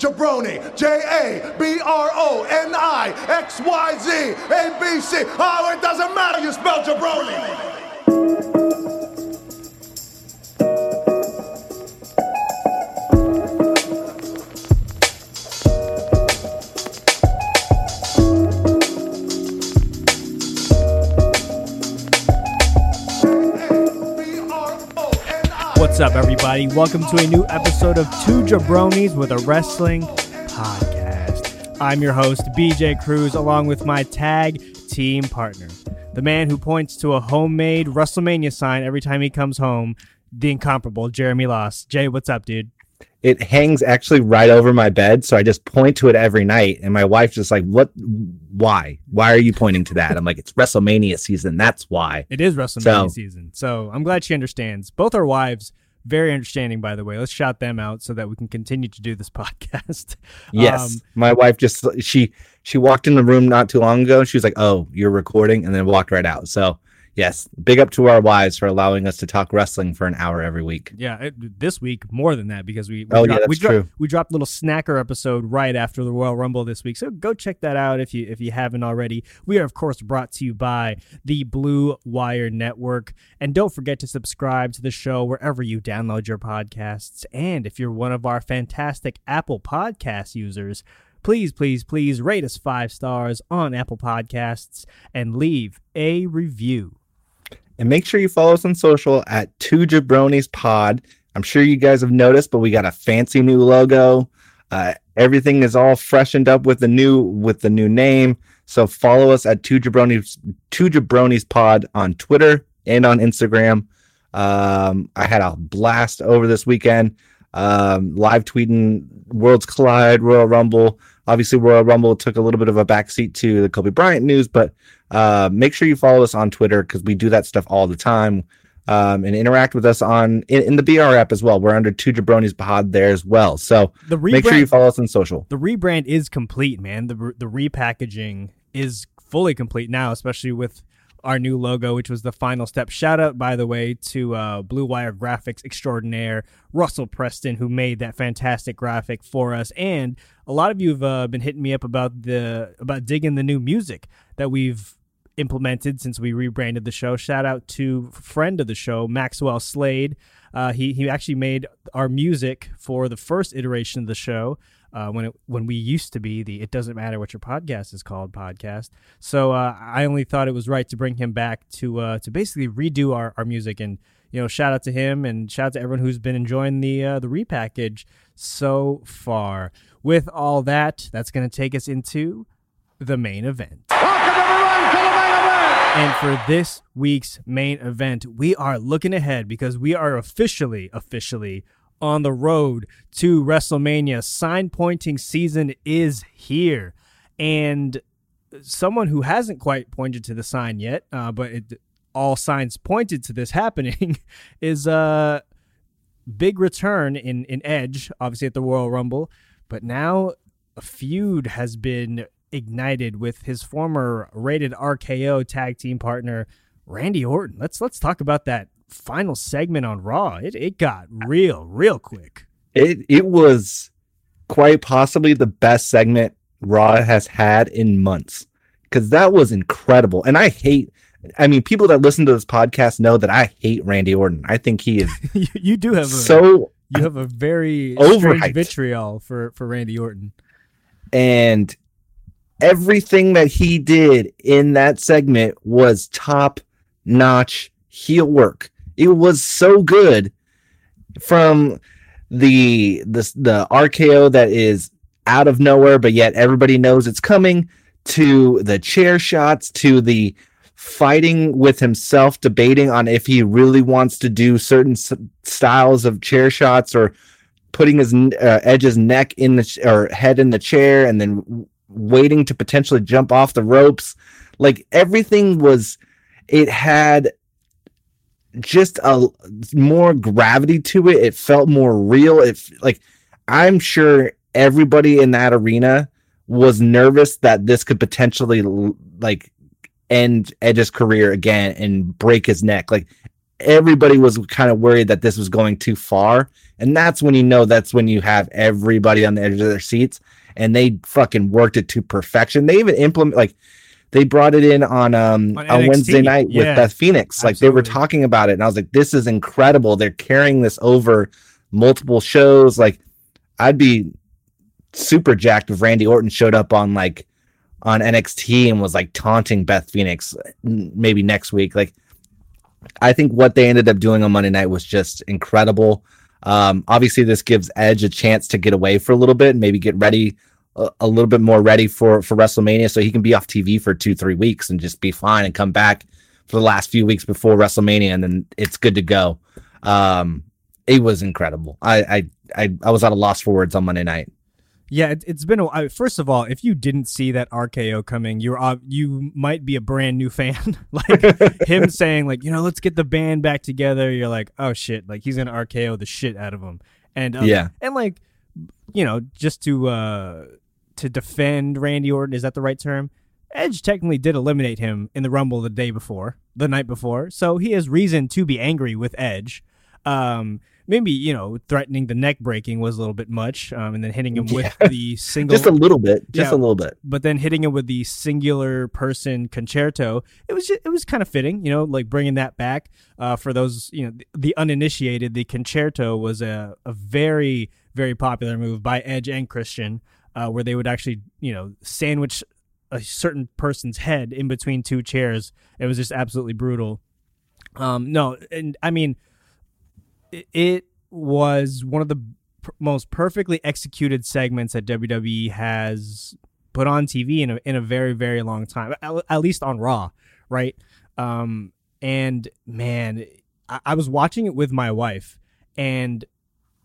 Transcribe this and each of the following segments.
Jabroni, J A B R O N I X Y Z A B C. Oh, it doesn't matter, you spell jabroni. What's up, everybody? Welcome to a new episode of Two Jabronis with a Wrestling Podcast. I'm your host, BJ Cruz, along with my tag team partner, the man who points to a homemade WrestleMania sign every time he comes home, the incomparable Jeremy Loss. Jay, what's up, dude? it hangs actually right over my bed so i just point to it every night and my wife's just like what why why are you pointing to that i'm like it's wrestlemania season that's why It is WrestleMania So- season, so I'm glad she understands. Both our wives, very understanding, by the way. Let's shout them out so that we can continue to do this podcast. yes Um, my wife just she she walked in the room not too long ago she was like oh you're recording and then walked right out so yes big up to our wives for allowing us to talk wrestling for an hour every week Yeah, it, this week more than that because we, we Oh, yeah, dropped, we, that's true. we dropped a little snacker episode right after the Royal Rumble this week. So go check that out if you if you haven't already. We are of course brought to you by the Blue Wire Network, and don't forget to subscribe to the show wherever you download your podcasts. And if you're one of our fantastic Apple Podcast users. Please, please, please rate us five stars on Apple Podcasts and leave a review. And make sure you follow us on social at two jabronis pod. I'm sure you guys have noticed but we got a fancy new logo. Uh, everything is all freshened up with the new with the new name. So follow us at two jabronis two jabronis pod on twitter and on instagram. Um, i had a blast over this weekend. Um, live tweeting worlds collide royal rumble obviously royal rumble took a little bit of a backseat to the kobe bryant news but uh, make sure you follow us on Twitter because we do that stuff all the time. Um, and interact with us on in, in the BR app as well. We're under two jabronis pod there as well. So The make sure you follow us on social. the rebrand is complete, man. The the repackaging is fully complete now, especially with our new logo, which was the final step. Shout out, by the way, to uh, Blue Wire Graphics extraordinaire Russell Preston, who made that fantastic graphic for us. And a lot of you have uh, been hitting me up about the about digging the new music that we've implemented since we rebranded the show. Shout out to friend of the show, Maxwell Slade. Uh, he he actually made our music for the first iteration of the show uh, when it when we used to be the it doesn't matter what your podcast is called podcast. So uh, I only thought it was right to bring him back to uh, to basically redo our, our music and you know shout out to him and shout out to everyone who's been enjoying the uh, the repackage so far. With all that, that's going to take us into the main event. And for this week's main event, we are looking ahead because we are officially, officially on the road to WrestleMania. Sign pointing season is here. And someone who hasn't quite pointed to the sign yet, uh, but it, all signs pointed to this happening, is uh, big return in, in Edge, obviously at the Royal Rumble. But now a feud has been ignited with his former rated RKO tag team partner Randy Orton. Let's let's talk about that final segment on Raw. It it got real real quick. It it was quite possibly the best segment Raw has had in months because that was incredible. And I hate. I mean, people that listen to this podcast know that I hate Randy Orton. I think he is you, you do have a, so you have a very Overhyped. strange vitriol for for Randy Orton. and everything that he did in that segment was top notch heel work. It was so good from the the the RKO that is out of nowhere, but yet everybody knows it's coming. To the chair shots, to the fighting with himself, debating on if he really wants to do certain s- styles of chair shots or putting his uh, Edge's neck in the ch- or head in the chair, and then waiting to potentially jump off the ropes. Like everything was, it had just a more gravity to it. It felt more real. It like I'm sure everybody in that arena was nervous that this could potentially like end Edge's career again and break his neck. Like everybody was kind of worried that this was going too far. And that's when you know that's when you have everybody on the edge of their seats and they fucking worked it to perfection. They even implement like they brought it in on um on, on Wednesday night with Beth Phoenix. Like they were talking about it and I was like this is incredible. They're carrying this over multiple shows like I'd be super jacked if Randy Orton showed up on like on NXT and was like taunting Beth Phoenix maybe next week. Like, I think what they ended up doing on Monday night was just incredible. Um, obviously, this gives Edge a chance to get away for a little bit and maybe get ready a, a, little bit more ready for for WrestleMania, so he can be off TV for two three weeks and just be fine and come back for the last few weeks before WrestleMania, and then it's good to go. Um, it was incredible. I I I, I was at a loss for words on Monday night. Yeah, it, has been a. First of all, if you didn't see that RKO coming, you're uh, you might be a brand new fan. like him saying, like you know, let's get the band back together. You're like, oh shit, like he's gonna RKO the shit out of him. And um, yeah, and like you know, just to uh to defend Randy Orton, is that the right term? Edge technically did eliminate him in the Rumble the day before, the night before, so he has reason to be angry with Edge. Um, maybe you know threatening the neck breaking was a little bit much, um, and then hitting him with the single just a little bit, just yeah, a little bit. But then hitting him with the singular person concerto, it was just, it was kind of fitting, you know, like bringing that back uh, for those you know the, the uninitiated. The concerto was a a very very popular move by Edge and Christian, uh, where they would actually you know sandwich a certain person's head in between two chairs. It was just absolutely brutal. Um, no, and I mean it was one of the most perfectly executed segments that WWE has put on TV in a, in a very very long time, at, at least on Raw, right? Um, and man, I, I was watching it with my wife, and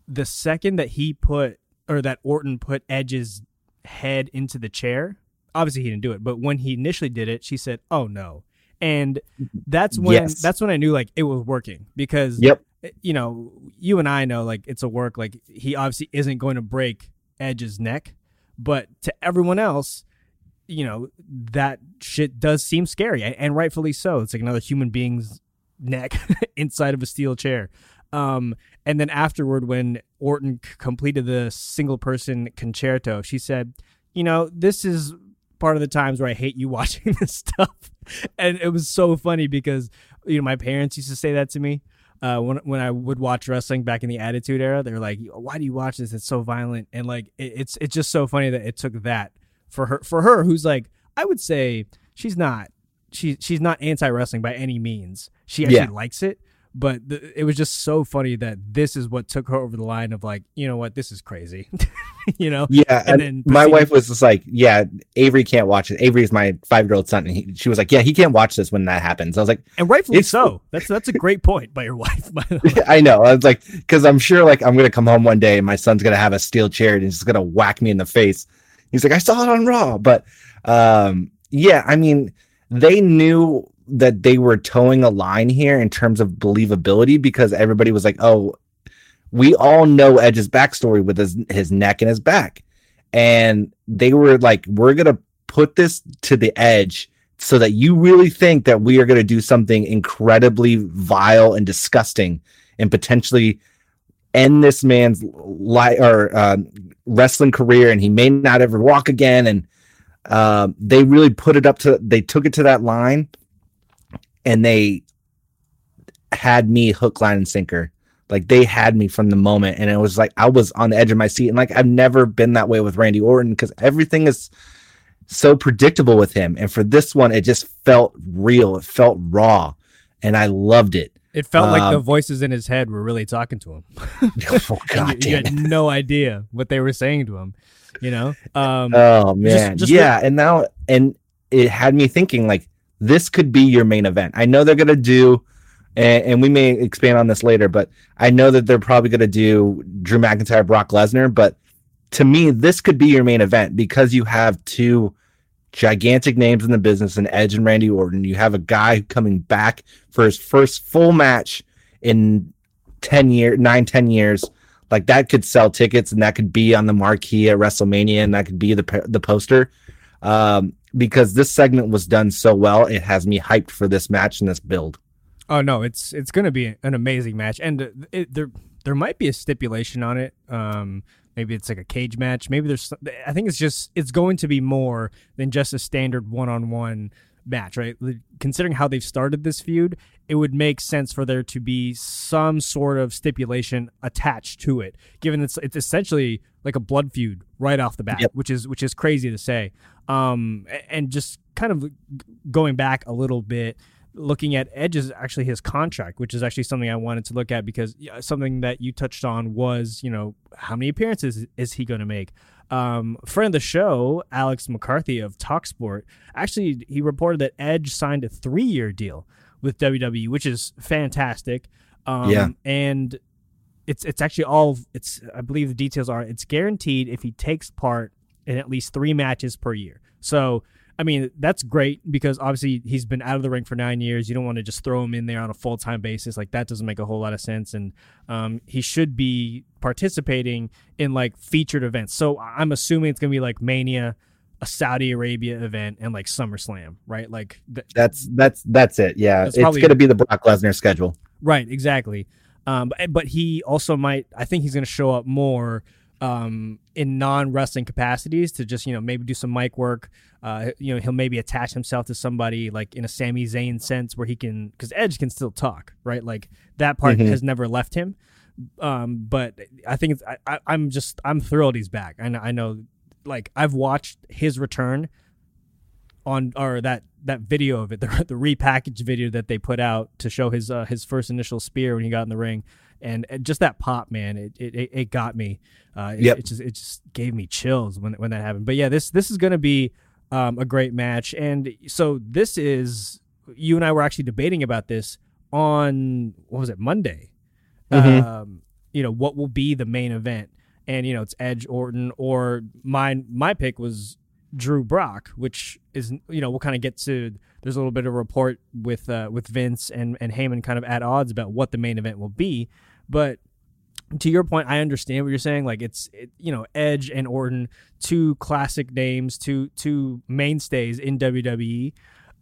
the second that he put or that Orton put Edge's head into the chair, obviously he didn't do it, but when he initially did it, she said, "Oh no." And that's when yes. that's when I knew like it was working because yep eh, you know, you and I know like it's a work. Like he obviously isn't going to break Edge's neck, but to everyone else, you know, that shit does seem scary, and rightfully so. It's like another human being's neck inside of a steel chair. Um, and then afterward, when Orton c- completed the single person concerto, she said, "You know, this is part of the times where I hate you watching this stuff." And it was so funny because you know my parents used to say that to me uh, when when I would watch wrestling back in the Attitude Era, they were like, "Why do you watch this? It's so violent." And like, it, it's it's just so funny that it took that for her for her, who's like, I would say she's not she she's not anti wrestling by any means. She actually yeah. likes it, but th- it was just so funny that this is what took her over the line of like, you know what, this is crazy, you know? Yeah. And, and then my wife was just like, yeah, Avery can't watch it. Avery is my five year old son, and he, she was like, yeah, he can't watch this when that happens. I was like, and rightfully so. That's that's a great point by your wife. I know. I was like, because I'm sure like I'm gonna come home one day and my son's gonna have a steel chair and he's gonna whack me in the face. He's like, I saw it on Raw, but um, yeah, I mean, they knew that they were towing a line here in terms of believability because everybody was like, "Oh, we all know Edge's backstory with his his neck and his back," and they were like, "We're gonna put this to the edge." So that you really think that we are going to do something incredibly vile and disgusting, and potentially end this man's life or uh, wrestling career, and he may not ever walk again. And uh, they really put it up to they took it to that line and they had me hook, line, and sinker. Like they had me from the moment, and it was like I was on the edge of my seat. And like I've never been that way with Randy Orton because everything is so predictable with him. And for this one, it just felt real. It felt raw, and I loved it. It felt um, like the um, voices in his head were really talking to him. oh God, you, you had no idea what they were saying to him. You know? Um, oh man, just, just yeah. and now, and it had me thinking like this could be your main event. I know they're gonna do and, and we may expand on this later, but I know that they're probably going to do Drew McIntyre, Brock Lesnar. But to me, this could be your main event because you have two gigantic names in the business and Edge and Randy Orton. You have a guy coming back for his first full match in 10 years, nine, 10 years. Like that could sell tickets and that could be on the marquee at WrestleMania and that could be the, the poster. Um, because this segment was done so well, it has me hyped for this match and this build. Oh no, it's it's going to be an amazing match, and it, there there might be a stipulation on it. Um, maybe it's like a cage match. Maybe there's. I think it's just it's going to be more than just a standard one on one match, right? Considering how they've started this feud, it would make sense for there to be some sort of stipulation attached to it, given it's it's essentially like a blood feud right off the bat, yep. which is which is crazy to say. Um, and just kind of going back a little bit looking at Edge's actually his contract, which is actually something I wanted to look at because something that you touched on was, you know, how many appearances is he going to make? Um, friend of the show, Alex McCarthy of Talksport, actually he reported that Edge signed a three-year deal with WWE, which is fantastic. Um, yeah, and it's it's actually all it's I believe the details are it's guaranteed if he takes part in at least three matches per year. So I mean, that's great because obviously he's been out of the ring for nine years. You don't want to just throw him in there on a full time basis. Like that doesn't make a whole lot of sense. And um, he should be participating in like featured events. So I'm assuming it's gonna be like Mania, a Saudi Arabia event, and like SummerSlam, right? Like th- that's that's that's it. Yeah, that's it's probably, gonna be the Brock Lesnar schedule. Right. Exactly. Um, but, but he also might. I think he's gonna show up more um, in non wrestling capacities to just you know maybe do some mic work. Uh, you know he'll maybe attach himself to somebody like in a Sami Zayn sense where he can because Edge can still talk right like that part mm-hmm. has never left him. Um, but I think it's, I, am just I'm thrilled he's back. I know, I know like I've watched his return on or that that video of it the, the repackaged video that they put out to show his uh, his first initial spear when he got in the ring and, just that pop, man, it it, it got me. Uh, it, yep. it just it just gave me chills when when that happened. But yeah, this this is gonna be um, a great match, and so this is you and I were actually debating about this on what was it Monday. Mm-hmm. Um, you know what will be the main event, and you know it's Edge Orton or my my pick was Drew Brock, which is you know we'll kind of get to. There's a little bit of report with uh, with Vince and and Heyman kind of at odds about what the main event will be, but to your point, I understand what you're saying. Like it's it, you know Edge and Orton, two classic names, two two mainstays in WWE.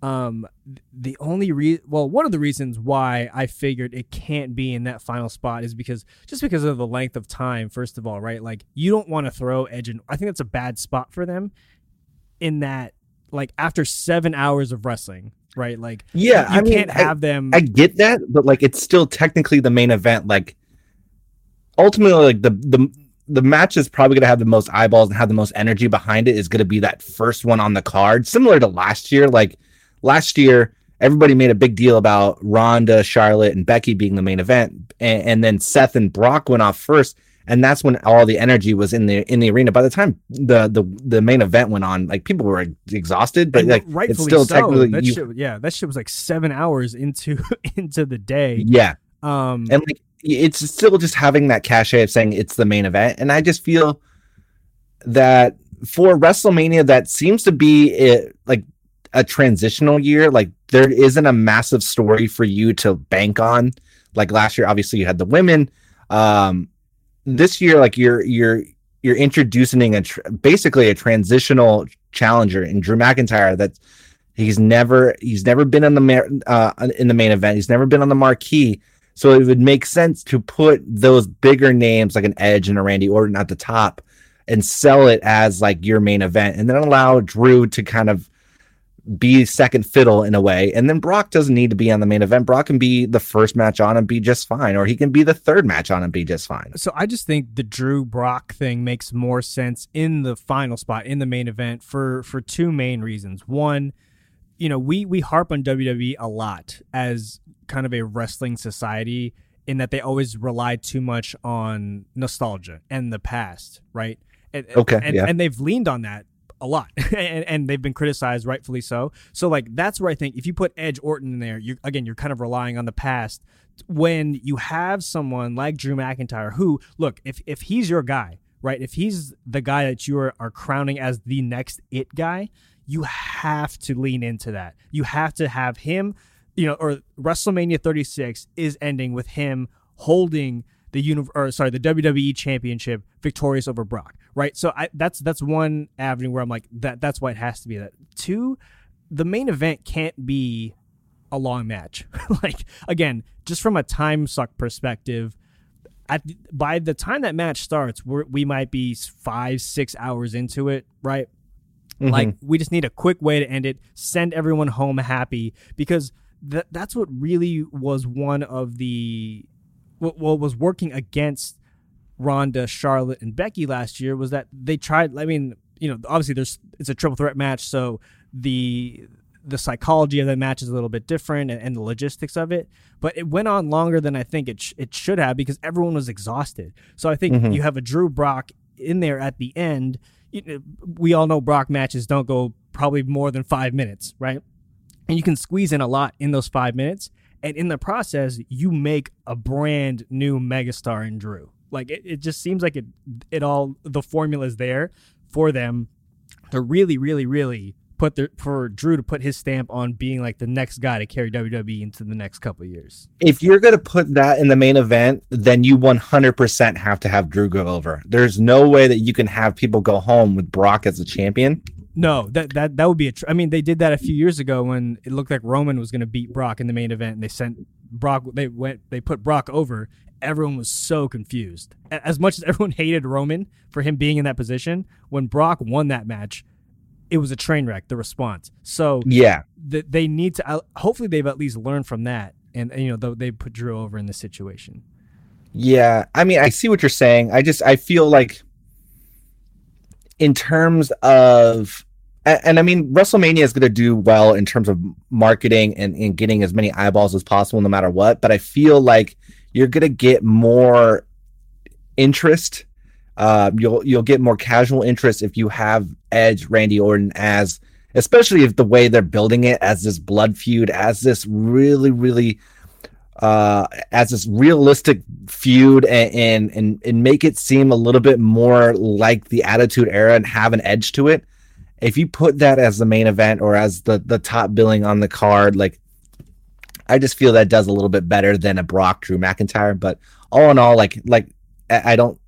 Um, the only re well, one of the reasons why I figured it can't be in that final spot is because just because of the length of time. First of all, right? Like you don't want to throw Edge, and I think that's a bad spot for them. In that, like after seven hours of wrestling, right? Like yeah, you, I can't have them. I get that, but like it's still technically the main event. Like ultimately like the the the match is probably going to have the most eyeballs and have the most energy behind it is going to be that first one on the card similar to last year like last year everybody made a big deal about Ronda, Charlotte and Becky being the main event and, and, then Seth and Brock went off first and that's when all the energy was in the in the arena by the time the the the main event went on like people were exhausted but and like it's still so. technically that you, shit, yeah that shit was like 7 hours into into the day yeah um and like it's still just having that cachet of saying it's the main event. And I just feel that for WrestleMania, that seems to be it, like a transitional year. Like there isn't a massive story for you to bank on. Like last year, obviously you had the women. Um, this year, like you're you're you're introducing a tr- basically a transitional challenger in Drew McIntyre that he's never he's never been in the uh, in the main event. He's never been on the marquee. So it would make sense to put those bigger names like an Edge and a Randy Orton at the top and sell it as like your main event and then allow Drew to kind of be second fiddle in a way. And then Brock doesn't need to be on the main event. Brock can be the first match on and be just fine, or he can be the third match on and be just fine. So I just think the Drew Brock thing makes more sense in the final spot in the main event for for two main reasons. One, you know, we we harp on WWE a lot as kind of a wrestling society in that they always rely too much on nostalgia and the past, right? And, okay, and, yeah. and they've leaned on that a lot, and, and they've been criticized rightfully so. So like that's where I think if you put Edge Orton in there, you again you're kind of relying on the past. When you have someone like Drew McIntyre, who look if if he's your guy, right? If he's the guy that you are, are crowning as the next it guy, you have to lean into that. You have to have him, you know, or WrestleMania 36 is ending with him holding the uni- or sorry, the WWE championship victorious over Brock, right? So I, that's that's one avenue where I'm like that that's why it has to be that. Two, the main event can't be a long match. like again, just from a time suck perspective, at by the time that match starts, we we might be five six hours into it, right? Mm-hmm. Like we just need a quick way to end it, send everyone home happy because that that's what really was one of the what, what was working against Ronda, Charlotte, and Becky last year was that they tried. I mean, you know, obviously there's it's a triple threat match, so the the psychology of the match is a little bit different and, and the logistics of it. But it went on longer than I think it sh- it should have because everyone was exhausted. So I think Mhm. you have a Drew Brock in there at the end. You know, we all know Brock matches don't go probably more than five minutes, right? And you can squeeze in a lot in those five minutes. And in the process, you make a brand new megastar in Drew. Like it, it just seems like it it all the formula is there for them to really, really, really put their for Drew to put his stamp on being like the next guy to carry WWE into the next couple years. if you're going to put that in the main event, then you 100% have to have Drew go over. There's no way that you can have people go home with Brock as a champion. No, that that that would be a. Tr- I mean, they did that a few years ago when it looked like Roman was going to beat Brock in the main event, and they sent Brock. They went. They put Brock over. Everyone was so confused. As much as everyone hated Roman for him being in that position, when Brock won that match, it was a train wreck. The response. So Yeah. th- they need to. uh, Hopefully, they've at least learned from that, and, and, you know th- they put Drew over in this situation. Yeah. I mean, I see what you're saying. I just, I feel like in terms of, and I mean, WrestleMania is going to do well in terms of marketing and, and getting as many eyeballs as possible, no matter what. But I feel like you're going to get more interest. Uh, you'll you'll get more casual interest if you have Edge, Randy Orton as, especially if the way they're building it as this blood feud, as this really really uh as this realistic feud and, and and and make it seem a little bit more like the attitude era and have an edge to it if you put that as the main event or as the the top billing on the card like i just feel that does a little bit better than a brock drew mcintyre but all in all like like i I don't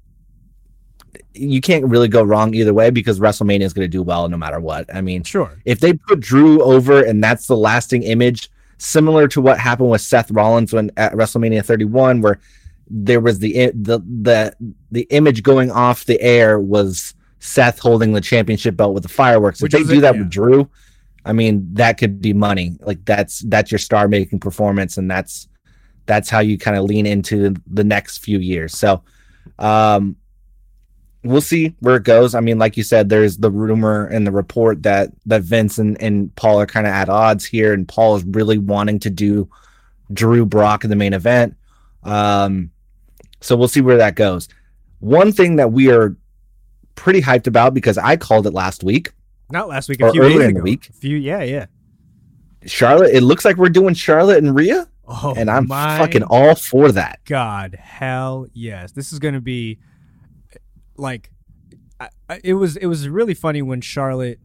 you can't really go wrong either way because wrestlemania is going to do well no matter what i mean Sure. if they put Drew over and that's the lasting image, similar to what happened with Seth Rollins when at WrestleMania 31, where there was the the the the image going off the air was Seth holding the championship belt with the fireworks. Which if they do it, that yeah. with Drew, I mean that could be money. Like that's that's your star making performance, and that's that's how you kind of lean into the next few years. So, um, we'll see where it goes. I mean, like you said, there's the rumor and the report that that Vince and, and Paul are kind of at odds here, and Paul is really wanting to do Drew Brock in the main event. Um, so we'll see where that goes. One thing that we are pretty hyped about because I called it last week. Not last week. A few earlier in the ago. week. A few. Yeah. Yeah. Charlotte, it looks like we're doing Charlotte and Rhea, Oh, and I'm fucking all for that. God, hell yes. This is going to be like I, it was it was really funny when Charlotte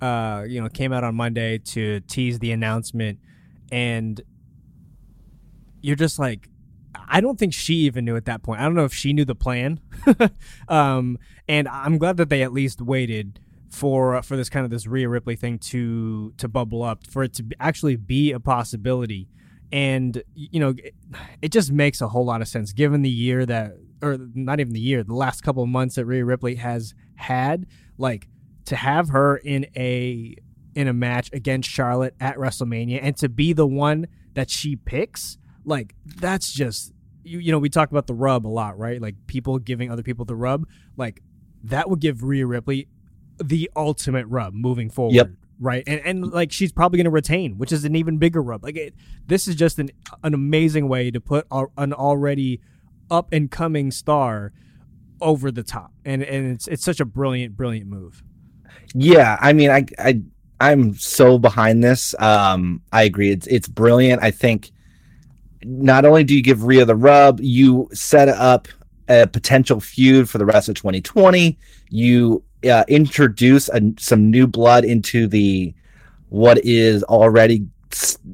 uh you know came out on Monday to tease the announcement and you're just like I don't think she even knew at that point. I don't know if she knew the plan. um and I'm glad that they at least waited for for this kind of this Rhea Ripley thing to to bubble up for it to actually be a possibility and you know it, just makes a whole lot of sense given the year that or not even the year the last couple of months that Rhea Ripley has had like to have her in a in a match against Charlotte at WrestleMania and to be the one that she picks like that's just you, you know we talk about the rub a lot right like people giving other people the rub like that would give Rhea Ripley the ultimate rub moving forward Yep. Right and and like she's probably going to retain which is an even bigger rub like it, this is just an an amazing way to put a, an already up and coming star over the top and and it's it's such a brilliant brilliant move Yeah, I mean, I, I, I'm so behind this. Um, I agree. It's it's brilliant. I think not only do you give Rhea the rub, you set up a potential feud for the rest of 2020. You uh, introduce a, some new blood into the what is already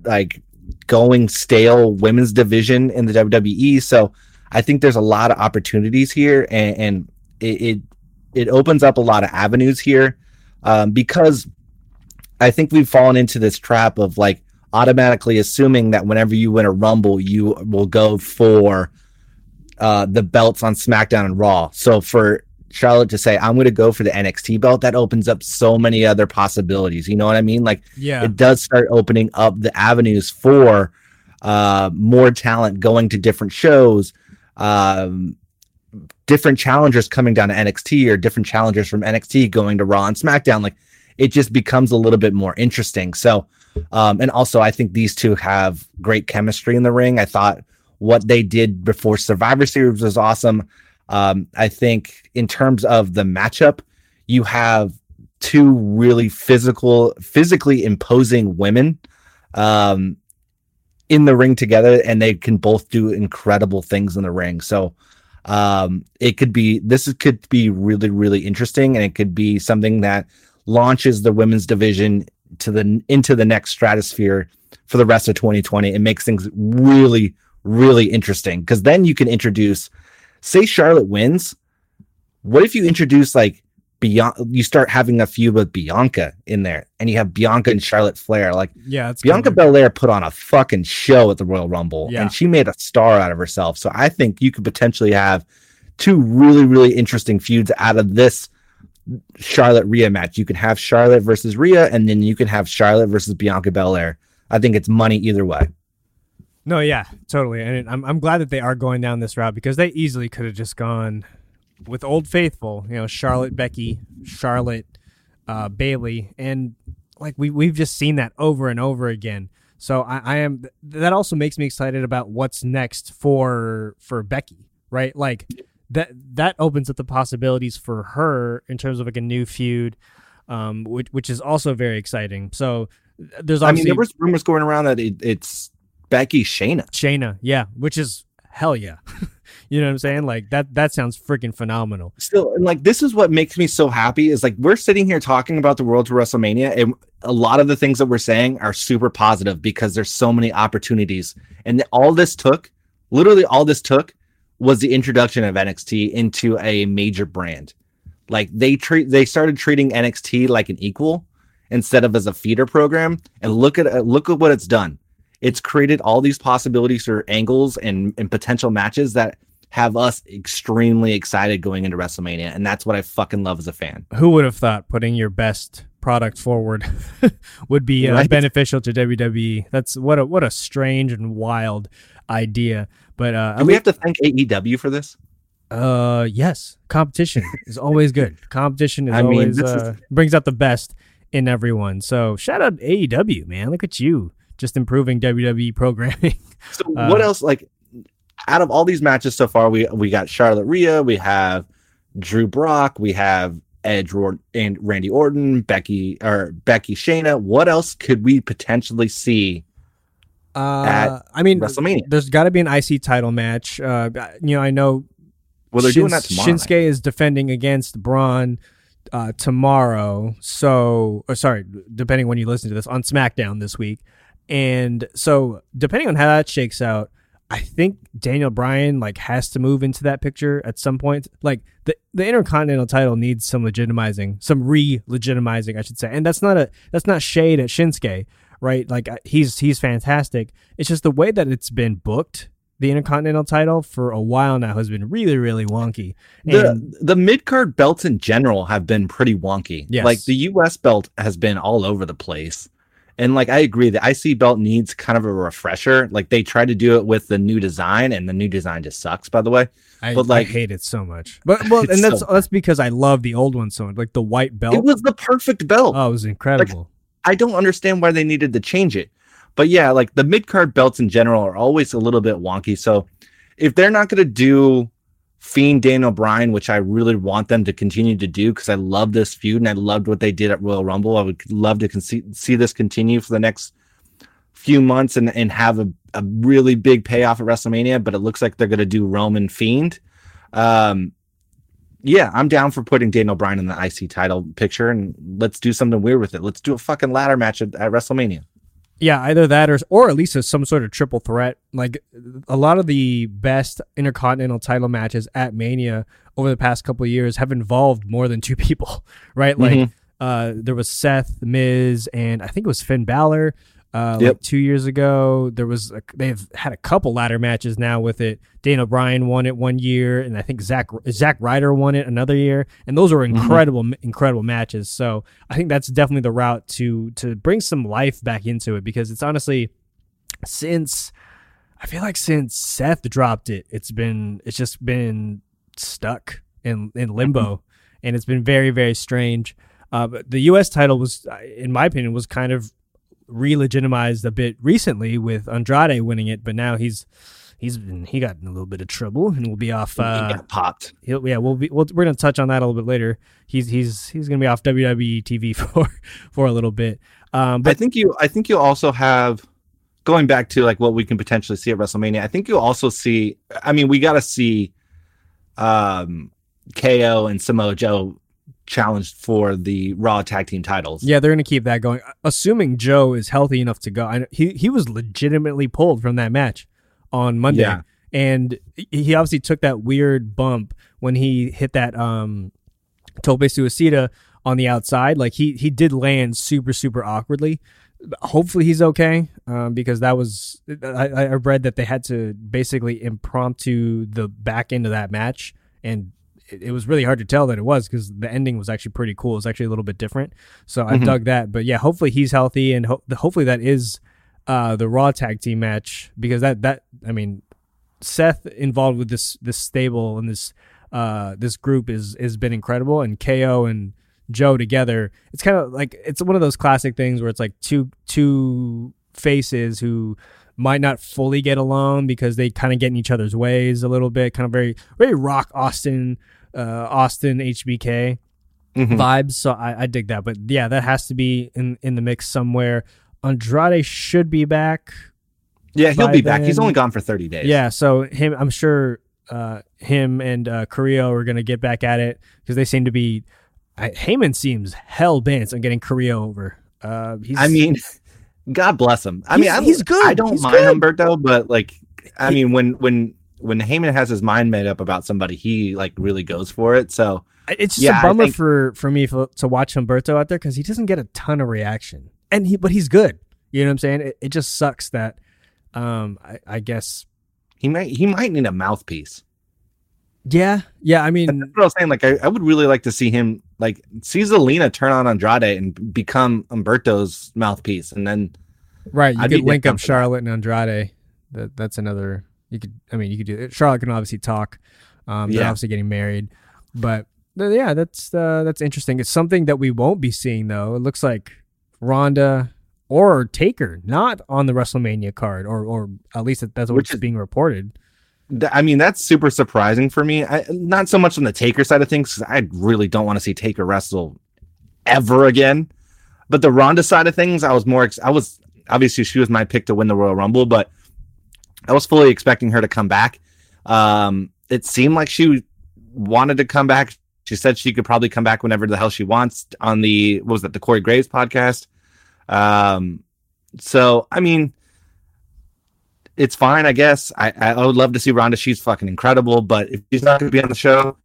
like going stale women's division in the WWE. So I think there's a lot of opportunities here, and, and it, it, it opens up a lot of avenues here um, because I think we've fallen into this trap of like automatically assuming that whenever you win a Rumble, you will go for uh, the belts on SmackDown and Raw. So for Charlotte to say, I'm going to go for the NXT belt, that opens up so many other possibilities. You know what I mean? Like, Yeah. it does start opening up the avenues for uh, more talent going to different shows, um, different challengers coming down to NXT or different challengers from NXT going to Raw and SmackDown. Like, it just becomes a little bit more interesting. So, um, and also, I think these two have great chemistry in the ring. I thought what they did before Survivor Series was awesome. Um, I think in terms of the matchup, you have two really physical, physically imposing women um, in the ring together, and they can both do incredible things in the ring. So um, it could be this could be really, really interesting, and it could be something that launches the women's division to the into the next stratosphere for the rest of 2020. It makes things really, really interesting because then you can introduce, say, Charlotte wins. What if you introduce like Bianca? You start having a feud with Bianca in there, and you have Bianca and Charlotte Flair. Like Yeah, it's Bianca Belair put on a fucking show at the Royal Rumble, Yeah. and she made a star out of herself. So I think you could potentially have two really, really interesting feuds out of this Charlotte Rhea match. You can have Charlotte versus Rhea, and then you can have Charlotte versus Bianca Belair. I think it's money either way. No, yeah, totally. And I'm I'm glad that they are going down this route because they easily could have just gone with Old Faithful, you know, Charlotte, Becky, Charlotte, uh, Bayley, and like we we've just seen that over and over again. So I, I am that also makes me excited about what's next for for Becky, right? Like that that opens up the possibilities for her in terms of like a new feud, um, which which is also very exciting. So there's I mean, there was rumors going around that it, it's Becky Shayna. Shayna, yeah, which is hell yeah. you know what I'm saying? Like that that sounds freaking phenomenal. Still, and like this is what makes me so happy is like we're sitting here talking about the world to WrestleMania, and a lot of the things that we're saying are super positive because there's so many opportunities, and all this took, literally all this took, was the introduction of NXT into a major brand. Like they treat, they started treating NXT like an equal instead of as a feeder program, and look at look at what it's done. It's created all these possibilities for angles and, and potential matches that have us extremely excited going into WrestleMania, and that's what I fucking love as a fan. Who would have thought putting your best product forward would be uh, Right. beneficial to WWE? That's what a what a strange and wild idea. But uh, Do we have to thank AEW for this? Uh, yes. Competition is always good. Competition is I mean, always this is- uh, brings out the best in everyone. So shout out AEW, man. Look at you, just improving WWE programming. So Uh, what else? Like out of all these matches so far, we we got Charlotte Rhea, we have Drew Brock, we have Edge and Randy Orton, Becky or Becky Shayna. What else could we potentially see? Uh, I mean, WrestleMania. there's got to be an IC title match. Uh, you know, I know. Well, they're doing that tomorrow. night. Shinsuke is defending against Braun uh, tomorrow. So, or sorry, depending when you listen to this on SmackDown this week, and so depending on how that shakes out, I think Daniel Bryan like has to move into that picture at some point. Like the the Intercontinental title needs some legitimizing, some re-legitimizing, I should say. And that's not a that's not shade at Shinsuke, right? Like he's he's fantastic. It's just the way that it's been booked. The Intercontinental title for a while now has been really really wonky. And the the mid card belts in general have been pretty wonky. Yes. Like the US belt has been all over the place. And like I agree, the IC belt needs kind of a refresher. Like they tried to do it with the new design, and the new design just sucks, by the way. I, but, like- I hate it so much. But well, and that's so that's because I love the old one so much, like the white belt. It was the perfect belt. oh, it was incredible. I don't understand why they needed to change it. But yeah, like the mid card belts in general are always a little bit wonky. So if they're not going to do Fiend Daniel Bryan, which I really want them to continue to do because I love this feud and I loved what they did at Royal Rumble. I would love to con- see this continue for the next few months and, and have a, a really big payoff at WrestleMania, but it looks like they're going to do Roman Fiend. Um, yeah, I'm down for putting Daniel Bryan in the IC title picture and let's do something weird with it. Let's do a fucking ladder match at, at WrestleMania. Yeah, either that or or at least as some sort of triple threat. Like a lot of the best intercontinental title matches at Mania over the past couple years have involved more than two people, right? Like mm-hmm. uh, there was Seth, Miz, and I think it was Finn Balor. Uh, yep. like two years ago, there was a, they've had a couple ladder matches now with it. Daniel Bryan won it one year, and I think Zach Zack Ryder won it another year, and those were mm-hmm. incredible, mm-hmm. incredible matches. So I think that's definitely the route to to bring some life back into it because it's honestly since I feel like since Seth dropped it, it's been it's just been stuck in in limbo, mm-hmm. and it's been very very strange. Uh, but the U.S. title was, in my opinion, was kind of re-legitimized a bit recently with Andrade winning it, but now he's he's been he got in a little bit of trouble and will be off. Uh, he got popped. He'll, yeah, we'll be we'll, we're gonna touch on that a little bit later. He's he's he's gonna be off WWE TV for for a little bit. Um, but I think you I think you also have going back to like what we can potentially see at WrestleMania. I think you also see. I mean, we got to see um KO and Samoa Joe challenged for the Raw tag team titles. Yeah, they're going to keep that going. Assuming Joe is healthy enough to go. I, he he was legitimately pulled from that match on Monday. Yeah. And he obviously took that weird bump when he hit that um Tope Suicida on the outside. Like he he did land super super awkwardly. Hopefully he's okay um, because that was I, I read that they had to basically impromptu the back end of that match and it, was really hard to tell that it was because the ending was actually pretty cool. It's actually a little bit different. So I mm-hmm. dug that. But yeah, hopefully he's healthy and ho- hopefully that is uh, the Raw tag team match because that that I mean Seth involved with this this stable and this uh, this group is has been incredible and KO and Joe together. It's kind of like it's one of those classic things where it's like two two faces who might not fully get along because they kind of get in each other's ways a little bit, kind of very very rock Austin uh, Austin HBK mm-hmm. vibes. So I, I dig that. But yeah, that has to be in in the mix somewhere. Andrade should be back. Yeah, he'll be then. back. He's only gone for 30 days. Yeah, so him I'm sure uh, him and uh, Carrillo are going to get back at it because they seem to be I, Heyman seems hell bent on getting Carrillo over. Uh, I mean, God bless him. I mean, I, he's good. I don't he's mind good. Humberto, but like, I he, mean, when when when Heyman has his mind made up about somebody, he like really goes for it. So it's just yeah, a bummer think, for for me for, to watch Humberto out there because he doesn't get a ton of reaction, and he but he's good. You know what I'm saying? It, it just sucks that um I, I, guess he might he might need a mouthpiece. Yeah, yeah. I mean, That's what I was saying. Like, I, I would really like to see him like see Zelina turn on Andrade and become Humberto's mouthpiece, and then right, you I'd could link up Charlotte and Andrade. That that's another you could, I mean, you could do it. Charlotte can obviously talk. Um, they're yeah. obviously getting married, but yeah, that's uh, that's interesting. It's something that we won't be seeing though. It looks like Ronda or Taker not on the WrestleMania card, or or at least that's what's being reported. I mean, that's super surprising for me. I, not so much on the Taker side of things. because I really don't want to see Taker wrestle ever again. But the Ronda side of things, I was more. I was obviously she was my pick to win the Royal Rumble, but I was fully expecting her to come back. Um, it seemed like she wanted to come back. She said she could probably come back whenever the hell she wants on the what was that the Corey Graves podcast. Um, so I mean, it's fine, I guess. I I would love to see Ronda. She's fucking incredible, but if she's not going to be on the show,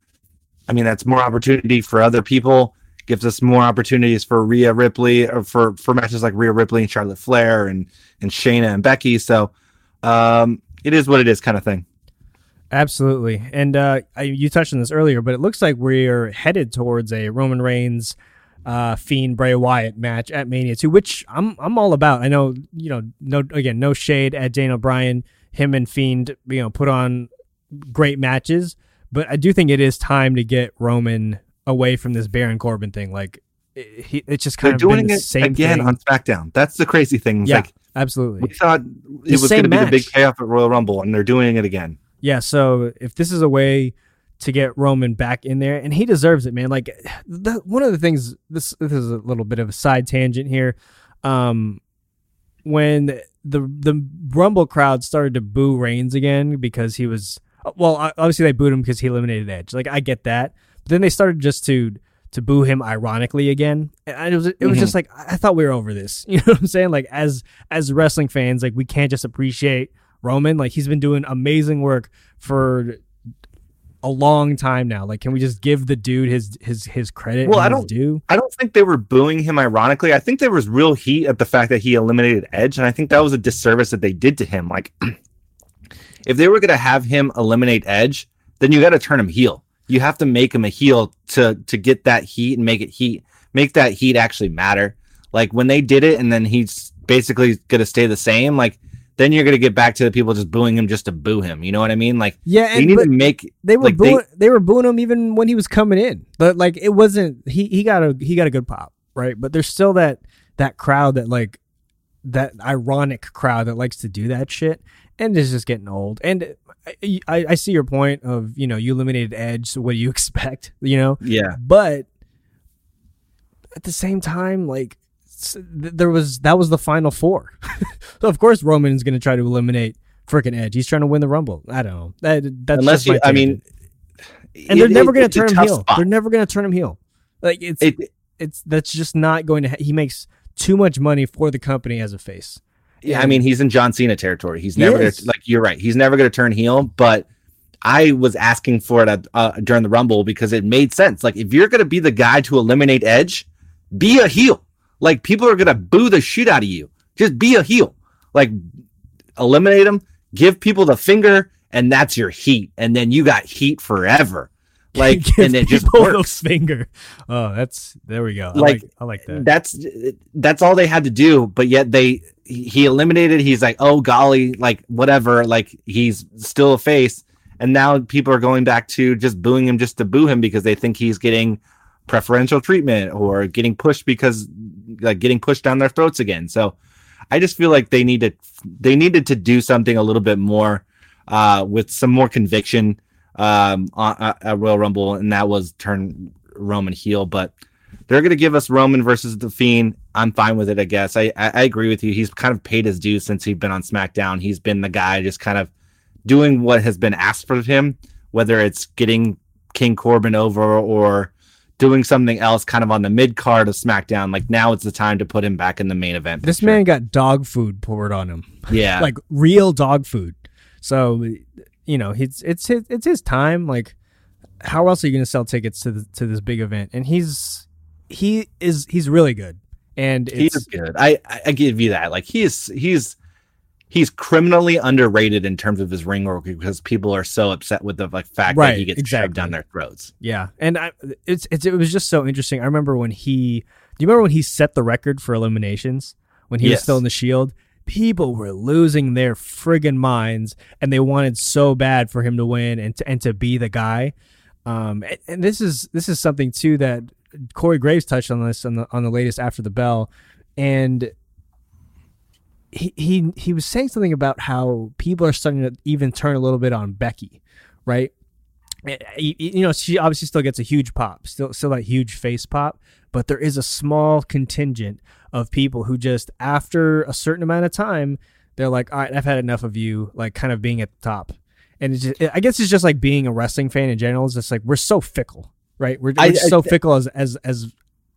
I mean, that's more opportunity for other people. Gives us more opportunities for Rhea Ripley or for for matches like Rhea Ripley and Charlotte Flair and and Shayna and Becky. So um, it is what it is, kind of thing. Absolutely, and uh, you touched on this earlier, but it looks like we're headed towards a Roman Reigns, uh, Fiend Bray Wyatt match at Mania 2, which I'm I'm all about. I know you know no again no shade at Daniel Bryan, him and Fiend you know put on great matches, but I do think it is time to get Roman away from this Baron Corbin thing. Like it, it's just kind They're of doing it again thing. on SmackDown. That's the crazy thing. It's yeah. Like, Absolutely. We thought it was going to be the big payoff at Royal Rumble, and they're doing it again. Yeah. So if this is a way to get Roman back in there, and he deserves it, man. Like the, one of the things this this is a little bit of a side tangent here. Um, when the the Rumble crowd started to boo Reigns again because he was well, obviously they booed him because he eliminated Edge. Like I get that, but then they started just to to boo him ironically again. And it was it was mm-hmm. just like I thought we were over this. You know what I'm saying? Like as as wrestling fans, like we can't just appreciate Roman. Like he's been doing amazing work for a long time now. Like, can we just give the dude his his his credit? Well, I don't do. I don't think they were booing him ironically. I think there was real heat at the fact that he eliminated Edge, and I think that was a disservice that they did to him. Like, if they were going to have him eliminate Edge, then you got to turn him heel. You have to make him a heel to to get that heat and make it heat, make that heat actually matter. Like when they did it, and then he's basically going to stay the same. Like then you're gonna get back to the people just booing him just to boo him. You know what I mean? Like, yeah, they need to make they were like, booing, they, they, were booing him even when he was coming in, but like it wasn't he he got a he got a good pop, right? But there's still that that crowd that like that ironic crowd that likes to do that shit, and it's just getting old. And I, I, see your point of you know you eliminated Edge, so what do you expect? You know, yeah, but at the same time, like there was that was the final four. so of course Roman's going to try to eliminate freaking Edge. He's trying to win the Rumble. I don't know. That that's unless you, I mean, and they're it, never going to turn him heel. Spot. They're never going to turn him heel. Like it's it, it's that's just not going to. Ha- he makes too much money for the company as a face. Yeah, I mean he's in John Cena territory. He's never gonna, like you're right. He's never going to turn heel, but. I was asking for it at, uh, during the Rumble because it made sense. Like, if you're going to be the guy to eliminate Edge, be a heel. Like people are gonna boo the shit out of you. Just be a heel. Like eliminate them, give people the finger, and that's your heat. And then you got heat forever. Like and it just works. finger. Oh, that's there we go. I like, like I like that. That's that's all they had to do. But yet they he eliminated. He's like, oh golly, like whatever. Like he's still a face. And now people are going back to just booing him just to boo him because they think he's getting preferential treatment or getting pushed because like getting pushed down their throats again. So I just feel like they need to they needed to do something a little bit more uh, with some more conviction um, at Royal Rumble, and that was turn Roman heel. But they're going to give us Roman versus the Fiend. I'm fine with it, I guess. I, I, I agree with you. He's kind of paid his dues since he's been on SmackDown. He's been the guy just kind of doing what has been asked of him, whether it's getting King Corbin over or doing something else kind of on the mid card of SmackDown. Like now it's the time to put him back in the main event. This man got dog food poured on him. Yeah. like real dog food. So, you know, it's it's his, it's his time. Like how else are you going to sell tickets to the, to this big event? And he's he is he's really good. And he's good. I I give you that. Like he is he's he's criminally underrated in terms of his ring work because people are so upset with the like fact right, that he gets exactly. shoved down their throats. Yeah, and I, it's, it's it was just so interesting. I remember when he. Do you remember when he set the record for eliminations when he yes. was still in the Shield? People were losing their friggin' minds, and they wanted so bad for him to win and to, and to be the guy. Um, and, and this is this is something too that Corey Graves touched on this on the on the latest After the Bell, and he, he he was saying something about how people are starting to even turn a little bit on Becky, right? Eh, eh, you know, she obviously still gets a huge pop, still still that huge face pop, but there is a small contingent of people who just after a certain amount of time, they're like, all right, I've had enough of you, like kind of being at the top. And it's just, I guess it's just like being a wrestling fan in general. It's just like we're so fickle, right? We're, we're I, so I, fickle as as as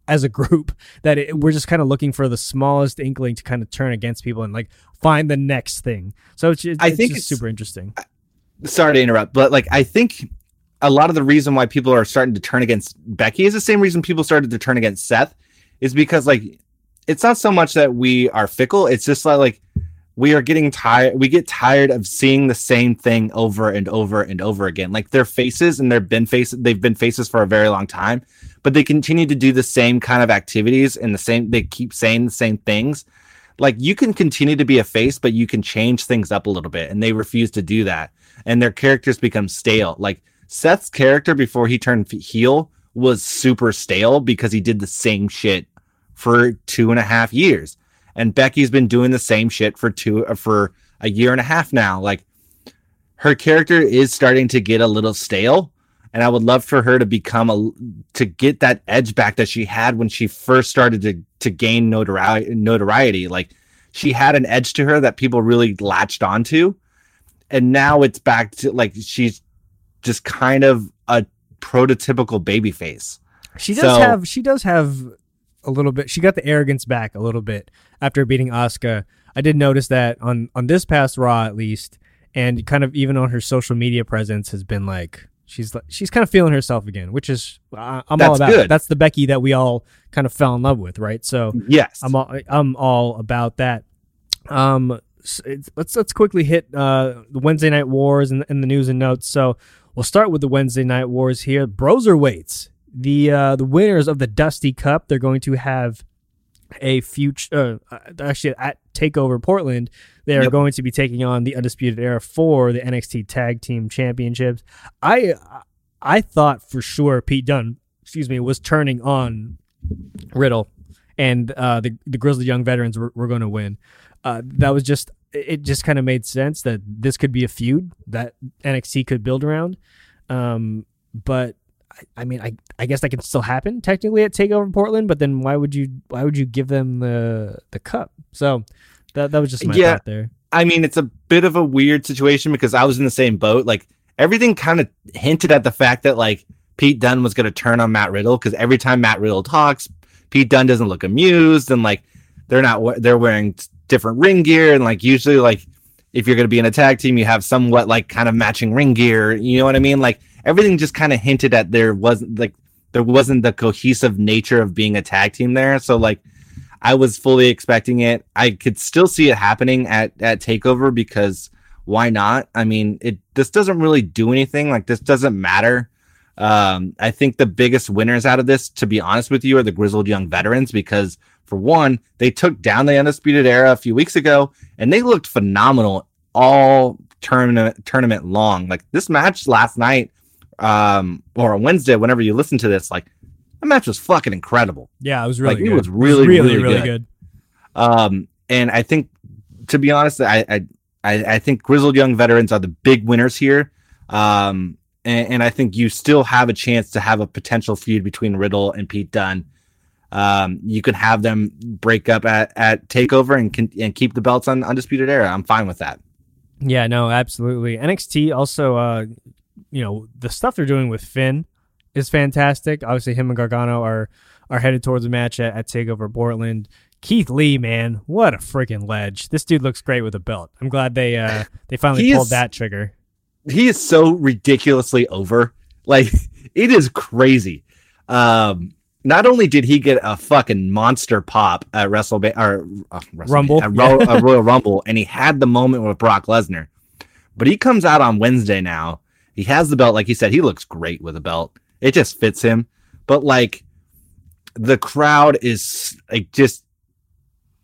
as a group that it, we're just kind of looking for the smallest inkling to kind of turn against people and like find the next thing. So it's, it's I think it's super interesting. Sorry to interrupt, but like I think a lot of the reason why people are starting to turn against Becky is the same reason people started to turn against Seth is because like it's not so much that we are fickle, it's just like, like we are getting tired we get tired of seeing the same thing over and over and over again. Like their faces and they've been faces they've been faces for a very long time but they continue to do the same kind of activities and the same they keep saying the same things. Like you can continue to be a face but you can change things up a little bit and they refuse to do that and their characters become stale. Like seth's character before he turned heel was super stale because he did the same shit for two and a half years and becky's been doing the same shit for two uh, for a year and a half now like her character is starting to get a little stale and I would love for her to become a to get that edge back that she had when she first started to to gain notoriety. Notoriety, like she had an edge to her that people really latched onto, and now it's back to like she's just kind of a prototypical baby face. She does So- have she does have a little bit. She got the arrogance back a little bit after beating Asuka. I did notice that on on this past Raw at least, and kind of even on her social media presence has been like she's like she's kind of feeling herself again, which is I, I'm all about. it. good. That's the Becky that we all kind of fell in love with, right? So Yes, I'm all I'm all about that. Um, s- it's- let's let's quickly hit uh the Wednesday Night Wars and, and the news and notes. So we'll start with the Wednesday Night Wars here. Broserweights, the uh the winners of the Dusty Cup, they're going to have a future. Uh, uh, actually, at Takeover Portland, they are Yep. going to be taking on the Undisputed Era for the NXT Tag Team Championships. I I thought for sure Pete Dunne, excuse me, was turning on Riddle, and uh, the the Grizzly Young Veterans were, were going to win. Uh, that was just it. Just kind of made sense that this could be a feud that NXT could build around. Um, but I, mean, I I guess that can still happen technically at Takeover Portland. But then why would you why would you give them the the cup? So that that was just my Yeah. thought there. I mean, it's a bit of a weird situation because I was in the same boat. Like everything kind of hinted at the fact that like Pete Dunne was going to turn on Matt Riddle because every time Matt Riddle talks, Pete Dunne doesn't look amused and like they're not they're wearing different ring gear and like usually like if you're going to be in a tag team, you have somewhat like kind of matching ring gear. You know what I mean? Like everything just kind of hinted at there wasn't like there wasn't the cohesive nature of being a tag team there. So like I was fully expecting it. I could still see it happening at at Takeover because why not? I mean, it this doesn't really do anything. Like this doesn't matter. Um, I think the biggest winners out of this, to be honest with you, are the grizzled young veterans because for one, they took down the undisputed era a few weeks ago and they looked phenomenal all tournament tournament long. Like this match last night, um, or on Wednesday, whenever you listen to this, like that match was fucking incredible. Yeah, it was really Like, it was really, really, really really good. good. Um, and I think, to be honest, I, I, I, I think grizzled young veterans are the big winners here. Um, and, and I think you still have a chance to have a potential feud between Riddle and Pete Dunne. Um, you could have them break up at, at Takeover and can, and keep the belts on Undisputed Era. I'm fine with that. Yeah, no, absolutely. NXT also, uh, you know, the stuff they're doing with Finn is fantastic. Obviously, him and Gargano are are headed towards a match at, at Takeover Portland. Keith Lee, man, what a freaking ledge! This dude looks great with a belt. I'm glad they uh they finally He pulled is- that trigger. he is so ridiculously over. Like it is crazy. Um, not only did he get a fucking monster pop at WrestleMania or uh, Rumble, at Ro- Royal Rumble, and he had the moment with Brock Lesnar, but he comes out on Wednesday now. He has the belt, like he said, he looks great with a belt. It just fits him. But like the crowd is like just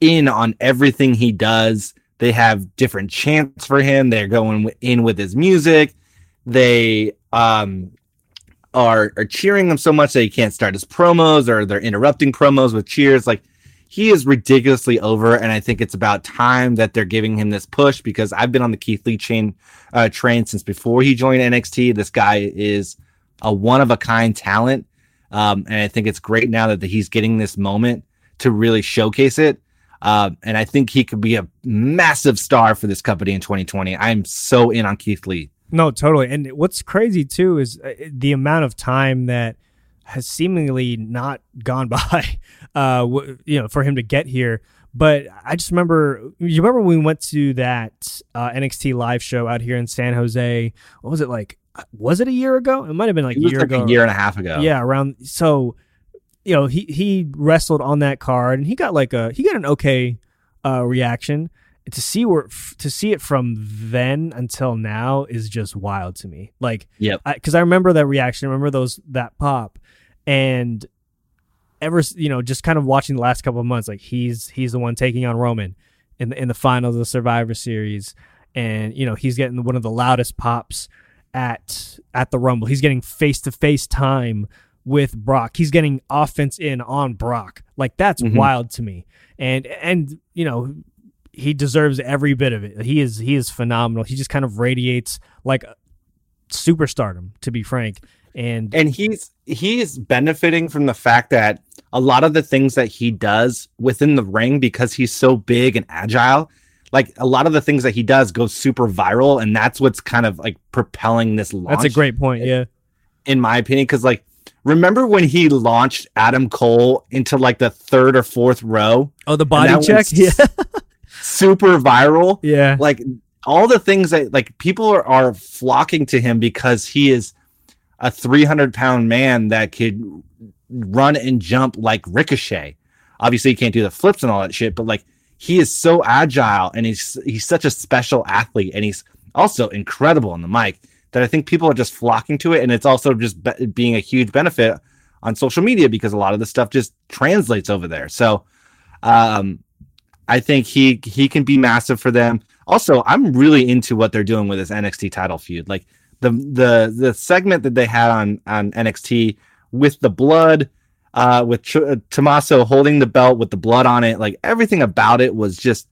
in on everything he does. They have different chants for him. They're going in with his music. They um are are cheering him so much that he can't start his promos or they're interrupting promos with cheers. Like he is ridiculously over, and I think it's about time that they're giving him this push because I've been on the Keith Lee chain uh, train since before he joined NXT. This guy is a one of a kind talent, um, and I think it's great now that he's getting this moment to really showcase it. Um, and I think he could be a massive star for this company in 2020. I'm so in on Keith Lee. No, totally. And what's crazy too is uh, the amount of time that has seemingly not gone by, uh, w- you know, for him to get here. But I just remember, you remember when we went to that uh, NXT live show out here in San Jose? What was it like? Was it a year ago? It might have been like a year like ago. a year and a half ago. Yeah, around so you know, he he wrestled on that card and he got like a he got an okay uh reaction. To see where to see it from then until now is just wild to me. Like yeah, because I, remember that reaction, I remember those that pop, and ever you know just kind of watching the last couple of months, like he's he's the one taking on Roman in the in the finals of the Survivor Series, and you know he's getting one of the loudest pops at at the Rumble. He's getting face to face time with Brock. He's getting offense in on Brock. Like that's Mhm. wild to me. And and you know he deserves every bit of it. He is he is phenomenal. He just kind of radiates like superstardom, to be frank. And and he's he's benefiting from the fact that a lot of the things that he does within the ring because he's so big and agile like a lot of the things that he does go super viral and that's what's kind of like propelling this launch that's a great point. Yeah. in my opinion because like remember when he launched adam cole into like the third or fourth row Oh, the body check. Yeah. super viral yeah. like all the things that like people are, are flocking to him because he is a 300 pound man that could run and jump like ricochet obviously he can't do the flips and all that shit but like he is so agile and he's he's such a special athlete and he's also incredible on the mic that i think people are just flocking to it and it's also just be- being a huge benefit on social media because a lot of the stuff just translates over there so um I think he he can be massive for them. Also, I'm really into what they're doing with this NXT title feud. Like the the the segment that they had on on NXT with the blood, uh, with Ch- uh, Tommaso holding the belt with the blood on it. Like everything about it was just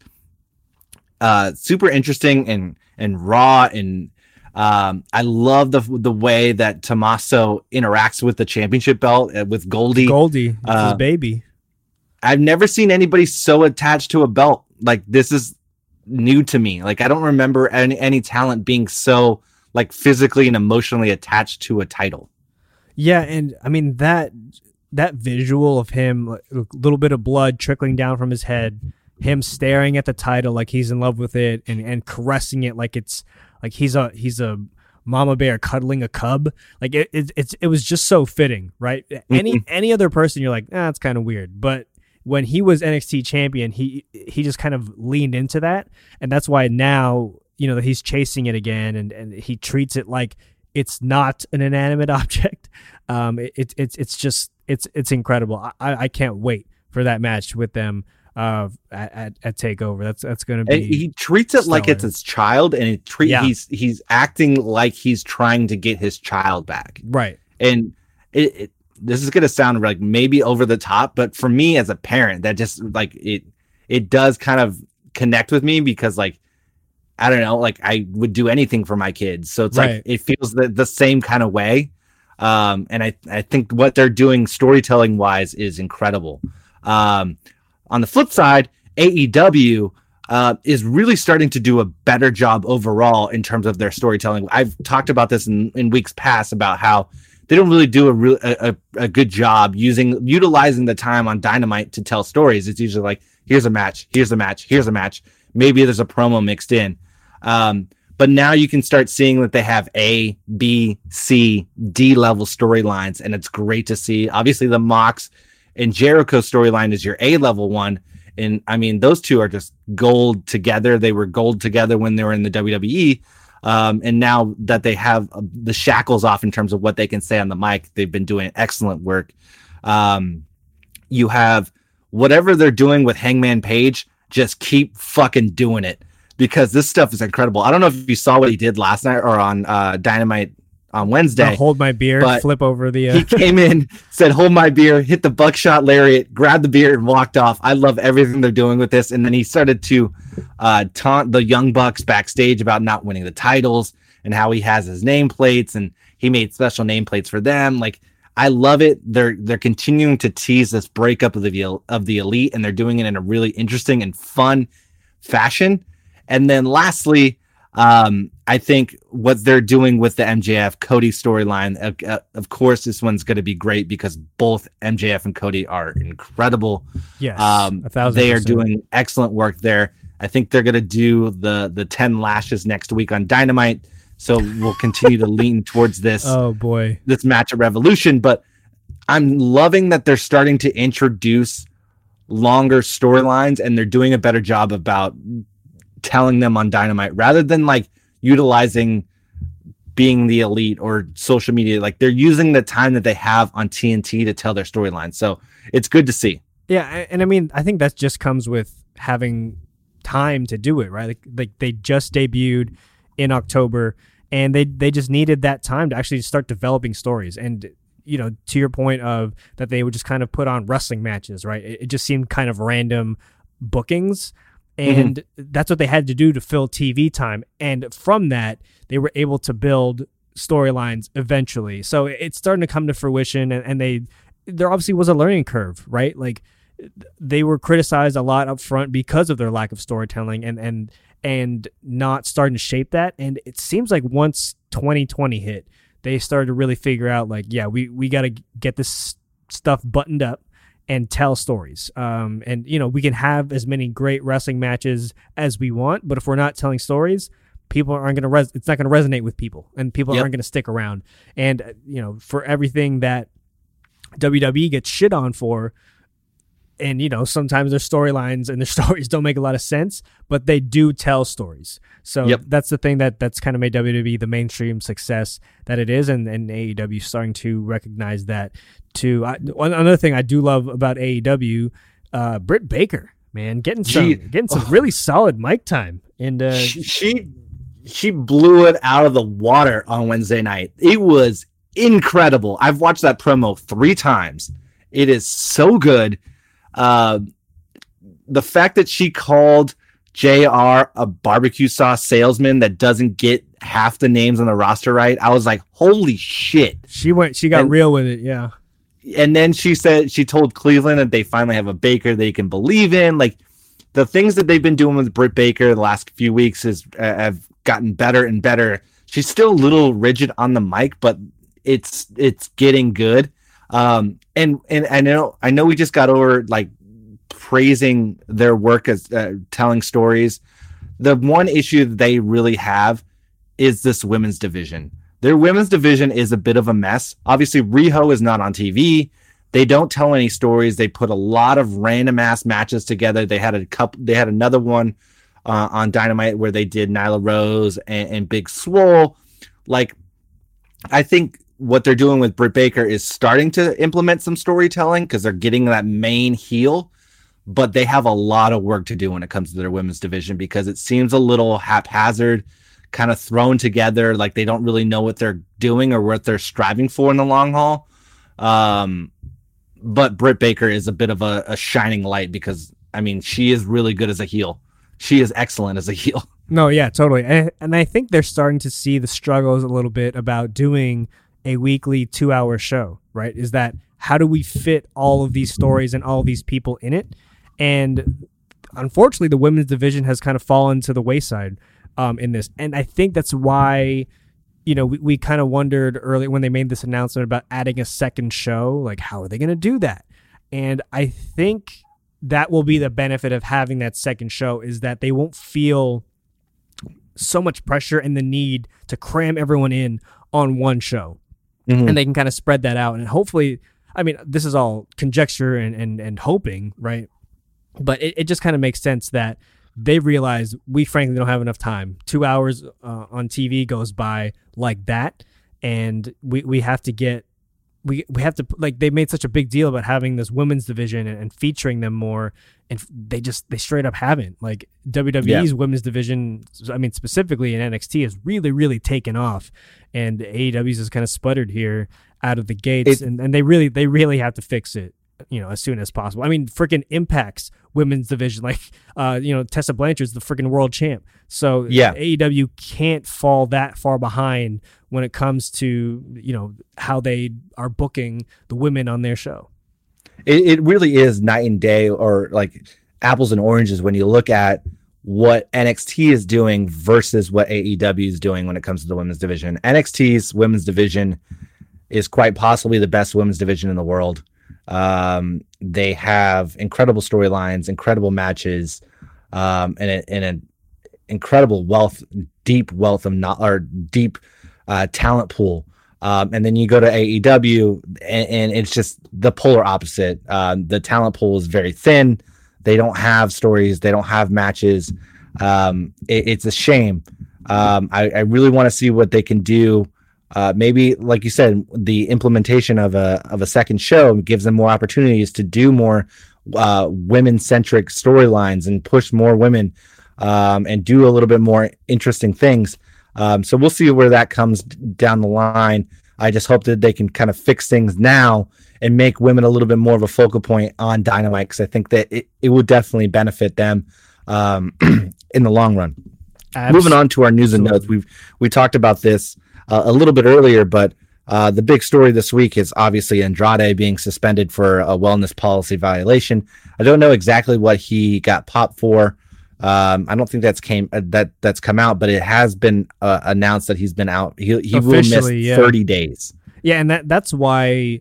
uh super interesting and and raw and um I love the the way that Tommaso interacts with the championship belt uh, with Goldie. Goldie, Uh, his baby. I've never seen anybody so attached to a belt. Like this is new to me. Like I don't remember any any talent being so like physically and emotionally attached to a title. Yeah, and I mean that that visual of him, like, a little bit of blood trickling down from his head, him staring at the title like he's in love with it, and and caressing it like it's like he's a he's a mama bear cuddling a cub. Like it, it it's it was just so fitting, right? Any any other person, you're like, ah, it's kind of weird, but when he was NXT champion, he he just kind of leaned into that, and that's why now you know that he's chasing it again, and and he treats it like it's not an inanimate object. Um, it, it's it's it's just it's it's incredible. I, I can't wait for that match with them uh at, at, at Takeover. That's that's gonna be And he treats it like it's his child and it treat Yeah. he's he's acting like he's trying to get his child back. right. And it, it this is gonna sound like maybe over the top, but for me as a parent, that just like it it does kind of connect with me because like I don't know, like I would do anything for my kids. So it's Right. like it feels the, the same kind of way. Um, and I, I think what they're doing storytelling wise is incredible. Um, on the flip side, AEW uh, is really starting to do a better job overall in terms of their storytelling. I've talked about this in, in weeks past about how they don't really do a real a, a, a good job using utilizing the time on Dynamite to tell stories. It's usually like here's a match, here's a match, here's a match. Maybe there's a promo mixed in. Um, but now you can start seeing that they have A, B, C, D level storylines, and it's great to see. Obviously, the Mox and Jericho storyline is your A level one. And I mean, those two are just gold together. They were gold together when they were in the WWE. Um, and now that they have uh, the shackles off in terms of what they can say on the mic, they've been doing excellent work. Um, you have whatever they're doing with Hangman Page, just keep fucking doing it because this stuff is incredible. I don't know if you saw what he did last night or on uh, Dynamite on Wednesday. I'll hold my beer, flip over the. Uh, he came in, said, "Hold my beer," hit the buckshot lariat, grabbed the beer, and walked off. I love everything they're doing with this. And then he started to uh, taunt the young bucks backstage about not winning the titles and how he has his nameplates and he made special nameplates for them. Like I love it. They're they're continuing to tease this breakup of the of the elite, and they're doing it in a really interesting and fun fashion. And then lastly, um, I think what they're doing with the MJF Cody storyline, uh, uh, of course, this one's going to be great because both MJF and Cody are incredible. yes, Um, a thousand. they are doing excellent work there. I think they're going to do the the ten lashes next week on Dynamite, so we'll continue to lean towards this Oh boy, this match at Revolution. But I'm loving that they're starting to introduce longer storylines and they're doing a better job about telling them on Dynamite rather than like utilizing being the elite or social media. Like they're using the time that they have on TNT to tell their storyline. So it's good to see. yeah, and I mean, I think that just comes with having time to do it, right? Like, like they just debuted in October, and they they just needed that time to actually start developing stories. And you know, to your point of that, they would just kind of put on wrestling matches, right? It, it just seemed kind of random bookings. Mm-hmm. And that's what they had to do to fill TV time. And from that, they were able to build storylines eventually. So it's starting to come to fruition, and, and they there obviously was a learning curve, right? Like they were criticized a lot up front because of their lack of storytelling and and and not starting to shape that. And it seems like once 2020 hit, they started to really figure out like, yeah, we we got to get this stuff buttoned up and tell stories. Um, and you know, we can have as many great wrestling matches as we want, but if we're not telling stories, people aren't going to res- it's not going to resonate with people and people Yep. aren't going to stick around. And uh, you know, for everything that WWE gets shit on for and you know, sometimes their storylines and their stories don't make a lot of sense, but they do tell stories. So Yep. that's the thing that that's kind of made WWE the mainstream success that it is, and and AEW starting to recognize that. Too. I, one another thing I do love about AEW, uh, Britt Baker, man, getting some Gee. getting some really solid mic time, and uh, she, she she blew it out of the water on Wednesday night. It was incredible. I've watched that promo three times. It is so good. Uh, the fact that she called JR a barbecue sauce salesman that doesn't get half the names on the roster right, I was like, holy shit. she went she got And- real with it. Yeah, and then she said she told Cleveland that they finally have a Baker they can believe in. Like the things that they've been doing with Britt Baker the last few weeks is uh, have gotten better and better. She's still a little rigid on the mic, but it's it's getting good. Um, and and I know I know we just got over like praising their work as uh, telling stories. The one issue they really have is this women's division. Their women's division is a bit of a mess. Obviously, Riho is not on TV. They don't tell any stories. They put a lot of random ass matches together. They had a couple. They had another one uh, on Dynamite where they did Nyla Rose and, and Big Swole. Like, I think what they're doing with Britt Baker is starting to implement some storytelling because they're getting that main heel. But they have a lot of work to do when it comes to their women's division because it seems a little haphazard kind of thrown together like they don't really know what they're doing or what they're striving for in the long haul um but britt baker is a bit of a, a shining light because i mean she is really good as a heel she is excellent as a heel No, yeah, totally. And, and I think they're starting to see the struggles a little bit about doing a weekly two hour show, right? Is that how do we fit all of these stories and all these people in it? And unfortunately, the women's division has kind of fallen to the wayside um, in this. And I think that's why, you know, we, we kind of wondered earlier when they made this announcement about adding a second show, like, how are they going to do that? And I think that will be the benefit of having that second show is that they won't feel so much pressure and the need to cram everyone in on one show Mhm. and they can kind of spread that out. And hopefully i mean this is all conjecture and and, and hoping right? But it, it just kind of makes sense that they realize we frankly don't have enough time. Two hours uh, on tv goes by like that and we, we have to get we we have to like they made such a big deal about having this women's division and, and featuring them more and they just they straight up haven't. Like WWE's women's division I mean specifically in NXT has really really taken off and AEW's has kind of sputtered here out of the gates It- and, and they really they really have to fix it you know as soon as possible I mean freaking Impact's women's division like uh you know Tessa Blanchard's the freaking world champ so Yeah. AEW can't fall that far behind when it comes to you know how they are booking the women on their show. it, it really is night and day or like apples and oranges when you look at what NXT is doing versus what AEW is doing when it comes to the women's division. NXT's women's division is quite possibly the best women's division in the world. Um, they have incredible storylines, incredible matches, um, and, a, and an incredible wealth, deep wealth of not or deep uh, talent pool. Um, and then you go to AEW, and, and it's just the polar opposite. Um, the talent pool is very thin. They don't have stories. They don't have matches. Um, it- it's a shame. Um, I, I really want to see what they can do. Uh, maybe, like you said, the implementation of a of a second show gives them more opportunities to do more uh, women centric storylines and push more women um, and do a little bit more interesting things. Um, so we'll see where that comes down the line. I just hope that they can kind of fix things now and make women a little bit more of a focal point on Dynamite because I think that it, it would definitely benefit them um, in the long run. Moving on to our news and notes, we've we talked about this uh, a little bit earlier, but uh, the big story this week is obviously Andrade being suspended for a wellness policy violation. I don't know exactly what he got popped for. Um, I don't think that's came uh, that that's come out, but it has been uh, announced that he's been out. He he will miss yeah. 30 days. Yeah, and that that's why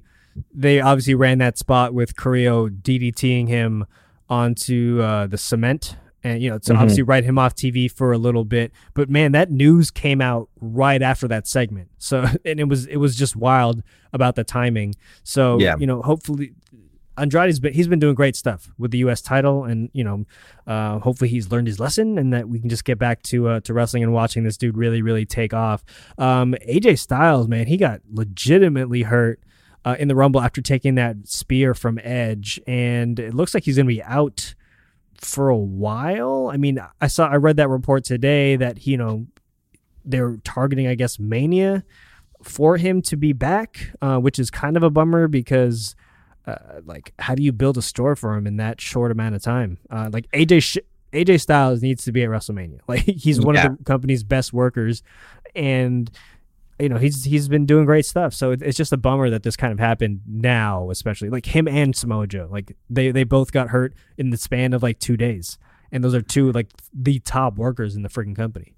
they obviously ran that spot with Carrillo DDTing him onto uh, the cement, and you know to Mhm. obviously write him off TV for a little bit. But man, that news came out right after that segment, so and it was it was just wild about the timing. So Yeah. you know, hopefully. Andrade's been he's been doing great stuff with the U.S. title, and you know, uh, hopefully he's learned his lesson, and that we can just get back to uh, to wrestling and watching this dude really really take off. Um, AJ Styles, man, he got legitimately hurt uh, in the Rumble after taking that spear from Edge, and it looks like he's going to be out for a while. I mean, I saw I read that report today that you know they're targeting, I guess, Mania for him to be back, uh, which is kind of a bummer because. Uh, like, how do you build a store for him in that short amount of time? Uh, like AJ sh- AJ Styles needs to be at WrestleMania. Like, he's one Yeah. of the company's best workers, and you know he's he's been doing great stuff. So it's just a bummer that this kind of happened now, especially like him and Samoa Joe. Like they they both got hurt in the span of like two days, and those are two like the top workers in the freaking company.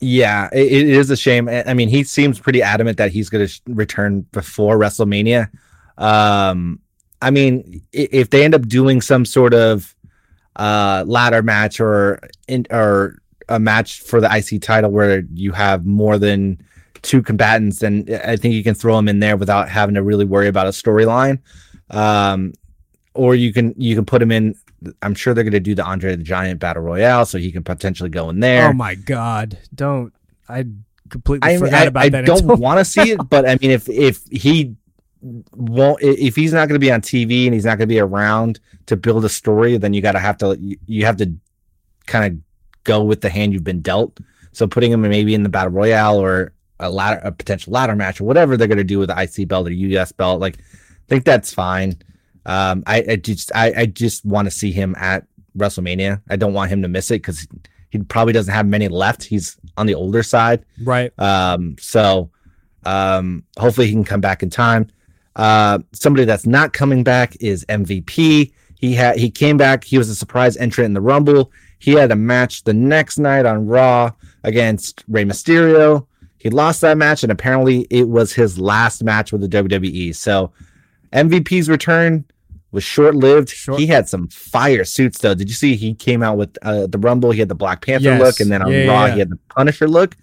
Yeah, it, it is a shame. I mean, he seems pretty adamant that he's going to return before WrestleMania. Um, I mean, if they end up doing some sort of uh, ladder match or in, or a match for the IC title where you have more than two combatants, then I think you can throw them in there without having to really worry about a storyline. Um, or you can you can put him in. I'm sure they're going to do the Andre the Giant Battle Royale, so he can potentially go in there. Oh my god! Don't I completely I, forgot I, about I that. I don't want to see it, but I mean, if if he won't, if he's not going to be on TV and he's not going to be around to build a story, then you got to have to you, you have to kind of go with the hand you've been dealt. So putting him maybe in the battle royale or a ladder, a potential ladder match or whatever they're going to do with the IC belt or US belt, like I think that's fine. Um, I, I just I, I just want to see him at WrestleMania. I don't want him to miss it because he probably doesn't have many left. He's on the older side. right. Um, so um, hopefully he can come back in time. Uh, somebody that's not coming back is MVP. He had he came back. He was a surprise entrant in the Rumble. He had a match the next night on Raw against Rey Mysterio. He lost that match, and apparently it was his last match with the WWE. So MVP's return was short lived. Short- He had some fire suits though. Did you see he came out with uh, the Rumble? He had the Black Panther Yes. look, and then on Yeah, Raw yeah. he had the Punisher look.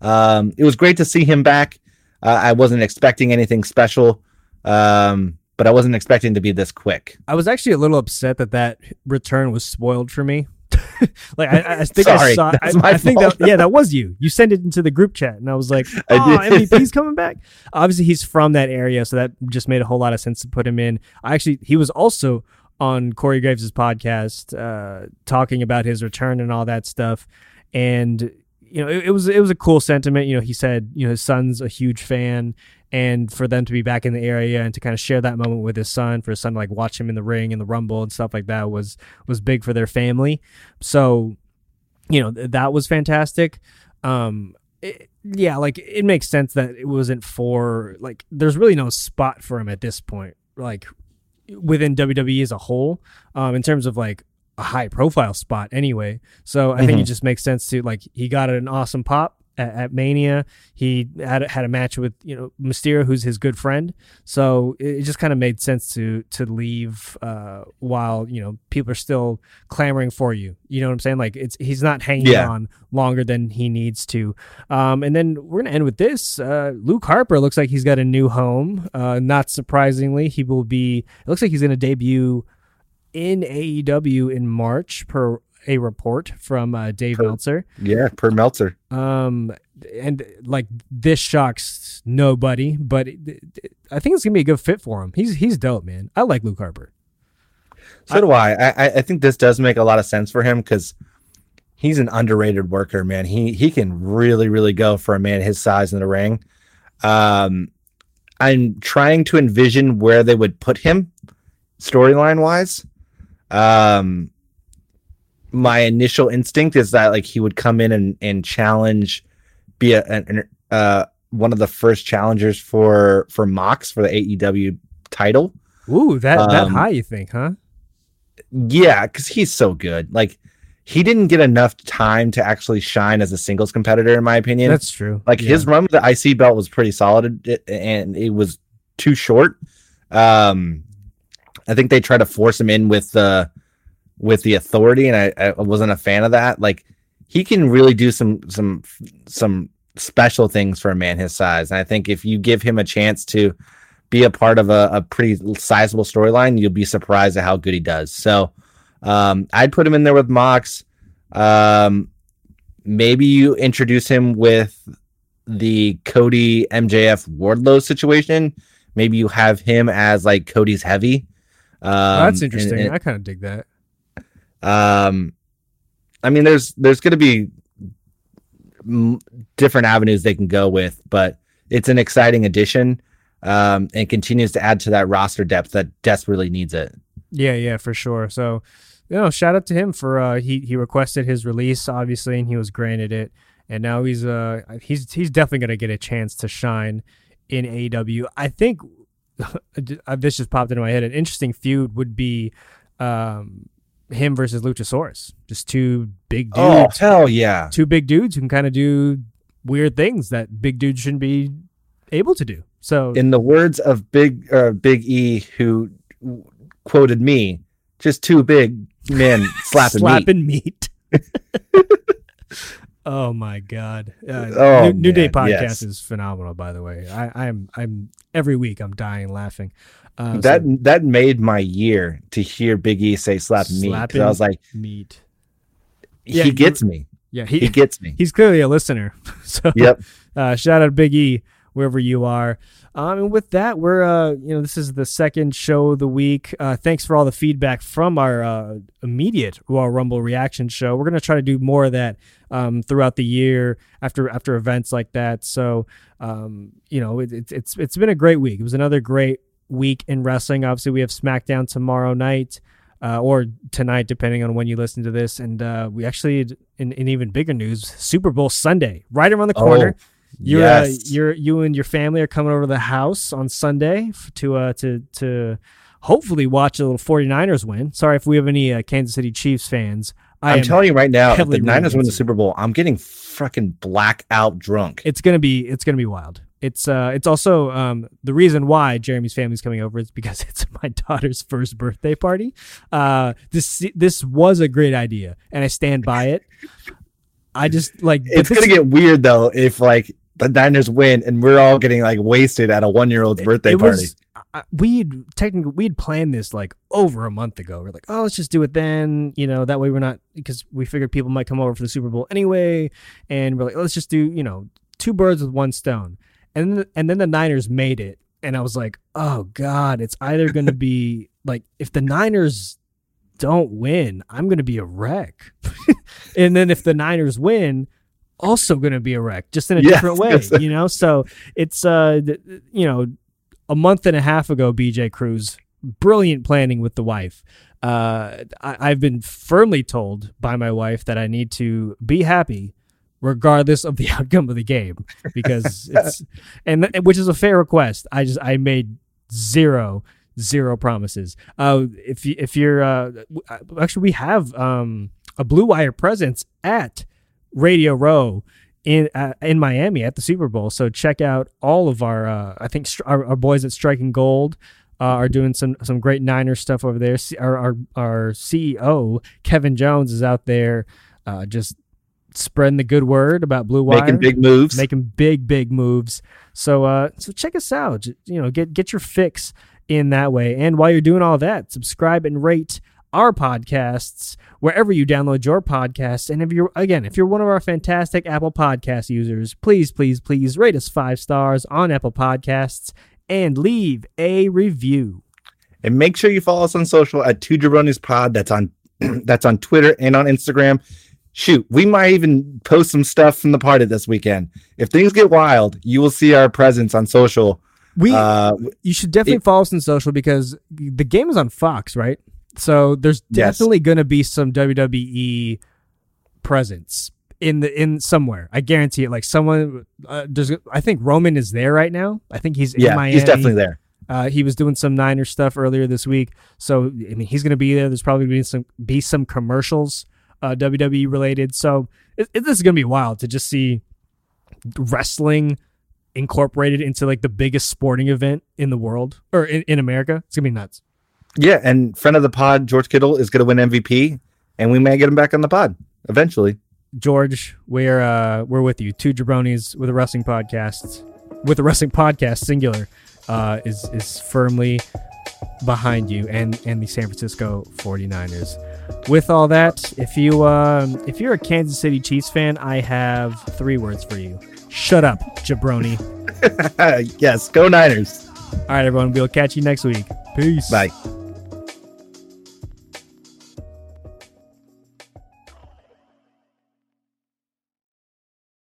Um, it was great to see him back. Uh, I wasn't expecting anything special, um, but I wasn't expecting to be this quick. I was actually a little upset that that return was spoiled for me. like I, I think I Sorry, saw. I, I think fault. that yeah, that was you. You sent it into the group chat, and I was like, I "Oh. MVP's coming back." Obviously, he's from that area, so that just made a whole lot of sense to put him in. I actually, he was also on Corey Graves' podcast, uh, talking about his return and all that stuff, and you know, it, it was it was a cool sentiment. You know, he said, you know, his son's a huge fan, and for them to be back in the area and to kind of share that moment with his son, for his son to like watch him in the ring and the rumble and stuff like that was was big for their family. So, you know, th- that was fantastic. Um, it- yeah, like it makes sense that it wasn't for like. There's really no spot for him at this point, like within WWE as a whole, um, in terms of like a high profile spot anyway. So I think it Mhm. just makes sense to like he got an awesome pop at, at Mania. He had a- had a match with you know Mysterio, who's his good friend. So it, it just kind of made sense to to leave uh, while you know people are still clamoring for you. You know what I'm saying? Like it's he's not hanging Yeah. on longer than he needs to. Um, and then we're gonna end with this. Uh, Luke Harper looks like he's got a new home. Uh, not surprisingly, he will be. It looks like he's gonna debut in AEW in March, per a report from uh, Dave Meltzer. Yeah, per Meltzer. Um, and like this shocks nobody, but it, it- I think it's gonna be a good fit for him. He's he's dope, man. I like Luke Harper. So do I. I. I- I think this does make a lot of sense for him because he's an underrated worker, man. He he can really, really go for a man his size in the ring. Um, I'm trying to envision where they would put him storyline wise. Um, my initial instinct is that like he would come in and and challenge, be a an, uh one of the first challengers for for Mox for the AEW title. Ooh, that that Um, high you think, huh? Yeah, because he's so good. Like he didn't get enough time to actually shine as a singles competitor, in my opinion. That's true. like Yeah. his run with the IC belt was pretty solid, and it was too short. Um, I think they tried to force him in with the with the authority, and I, I wasn't a fan of that. Like he can really do some some some special things for a man his size, and I think if you give him a chance to be a part of a, a pretty sizable storyline, you'll be surprised at how good he does. So um, I'd put him in there with Mox. Um, maybe you introduce him with the Cody MJF Wardlow situation. Maybe you have him as like Cody's heavy. Um, Oh, that's and- interesting. and- I kind of dig that. Um, I mean, there's there's going to be m- different avenues they can go with, but it's an exciting addition um, and continues to add to that roster depth that desperately needs it. Yeah, yeah, for sure. So, you know, shout out to him for uh he he requested his release obviously and he was granted it. And now he's uh he's he's definitely going to get a chance to shine in AEW. I think this just popped into my head. An interesting feud would be um him versus Luchasaurus. Just two big dudes. Oh hell yeah! Two big dudes who can kind of do weird things that big dudes shouldn't be able to do. So In the words of Big uh, Big E, who quoted me, just two big men slapping, meat. slapping meat. oh my god! Uh, Oh, New, New Day podcast yes. is phenomenal. By the way, I, I'm I'm every week I'm dying laughing. Uh, That so that made my year to hear Big E say "slap meat. 'cause Slapping I was like, meat. He you- gets me. Yeah, He he, gets me. he's clearly a listener. So Yep. uh, shout out Big E wherever you are. Um, and with that, we're uh, you know this is the second show of the week. Uh, thanks for all the feedback from our uh, immediate Royal Rumble reaction show. We're gonna try to do more of that um, throughout the year after after events like that. So um, you know it, it's it's it's been a great week. It was another great week in wrestling. Obviously, we have SmackDown tomorrow night. Uh, or tonight, depending on when you listen to this, and uh, we actually, in, in even bigger news, Super Bowl Sunday, right around the corner. You're, yes. uh, you're you and your family are coming over to the house on Sunday to uh to to hopefully watch a little 49ers win. Sorry if we have any uh, Kansas City Chiefs fans. I I'm telling you right now, if the Niners win the. Super Bowl, I'm getting fucking blackout drunk. it's gonna be it's gonna be wild. It's uh it's also um the reason why Jeremy's family's coming over is because it's my daughter's first birthday party. Uh this this was a great idea and I stand by it. I just like it's gonna get weird though if like the Niners win and we're all getting like wasted at a one year old's birthday it party. was I- we'd technically we'd planned this like over a month ago. We're like, oh, let's just do it then. You know, that way we're not because we figured people might come over for the Super Bowl anyway, and we're like, let's just do you know two birds with one stone. And then, and then the Niners made it, and I was like, oh god, it's either going to be like if the Niners don't win, I'm going to be a wreck, and then if the Niners win. Also going to be a wreck, just in a Yes, different way, yes. you know. So it's uh, you know, a month and a half ago, BJ Cruz, brilliant planning with the wife. Uh, I, I've been firmly told by my wife that I need to be happy regardless of the outcome of the game because it's and which is a fair request. I just I made zero zero promises. Uh, if you if you're uh, uh, actually we have um a Blue Wire presence at Radio Row in uh, in Miami at the Super Bowl. So check out all of our uh, I think str- our, our boys at Striking Gold uh, are doing some some great Niners stuff over there. C- Our our, our CEO Kevin Jones is out there uh, just spreading the good word about Blue Wire, Making big moves. making big big moves. So uh so check us out. You know, get get your fix in that way. And while you're doing all that, subscribe and rate our podcasts wherever you download your podcasts. And if you're again, if you're one of our fantastic Apple Podcast users, please, please, please rate us five stars on Apple Podcasts and leave a review. and make sure you follow us on social at Two Jabronis Pod. That's on that's on Twitter and on Instagram. Shoot, we might even post some stuff from the party this weekend. If things get wild, you will see our presence on social. We Uh, you should definitely follow us on social because the game is on Fox, right? So there's Yes. definitely going to be some WWE presence in the in somewhere. I guarantee it. Like someone, uh, does I think Roman is there right now. I think he's in Yeah, Miami. he's definitely there. Uh, he was doing some Niner stuff earlier this week, so I mean he's going to be there. There's probably going to be some be some commercials, uh, WWE related. So it, it, this is going to be wild to just see wrestling incorporated into like the biggest sporting event in the world or in, in America. It's gonna be nuts. Yeah, and friend of the pod, George Kittle, is going to win MVP, and we may get him back on the pod eventually. George, we're uh, we're with you. Two jabronis with a wrestling podcast, with a wrestling podcast singular, uh, is is firmly behind you and and the San Francisco 49ers. With all that, if you um, if you're a Kansas City Chiefs fan, I have three words for you. Shut up, jabroni. yes, go Niners. All right, everyone. We'll catch you next week. Peace. Bye.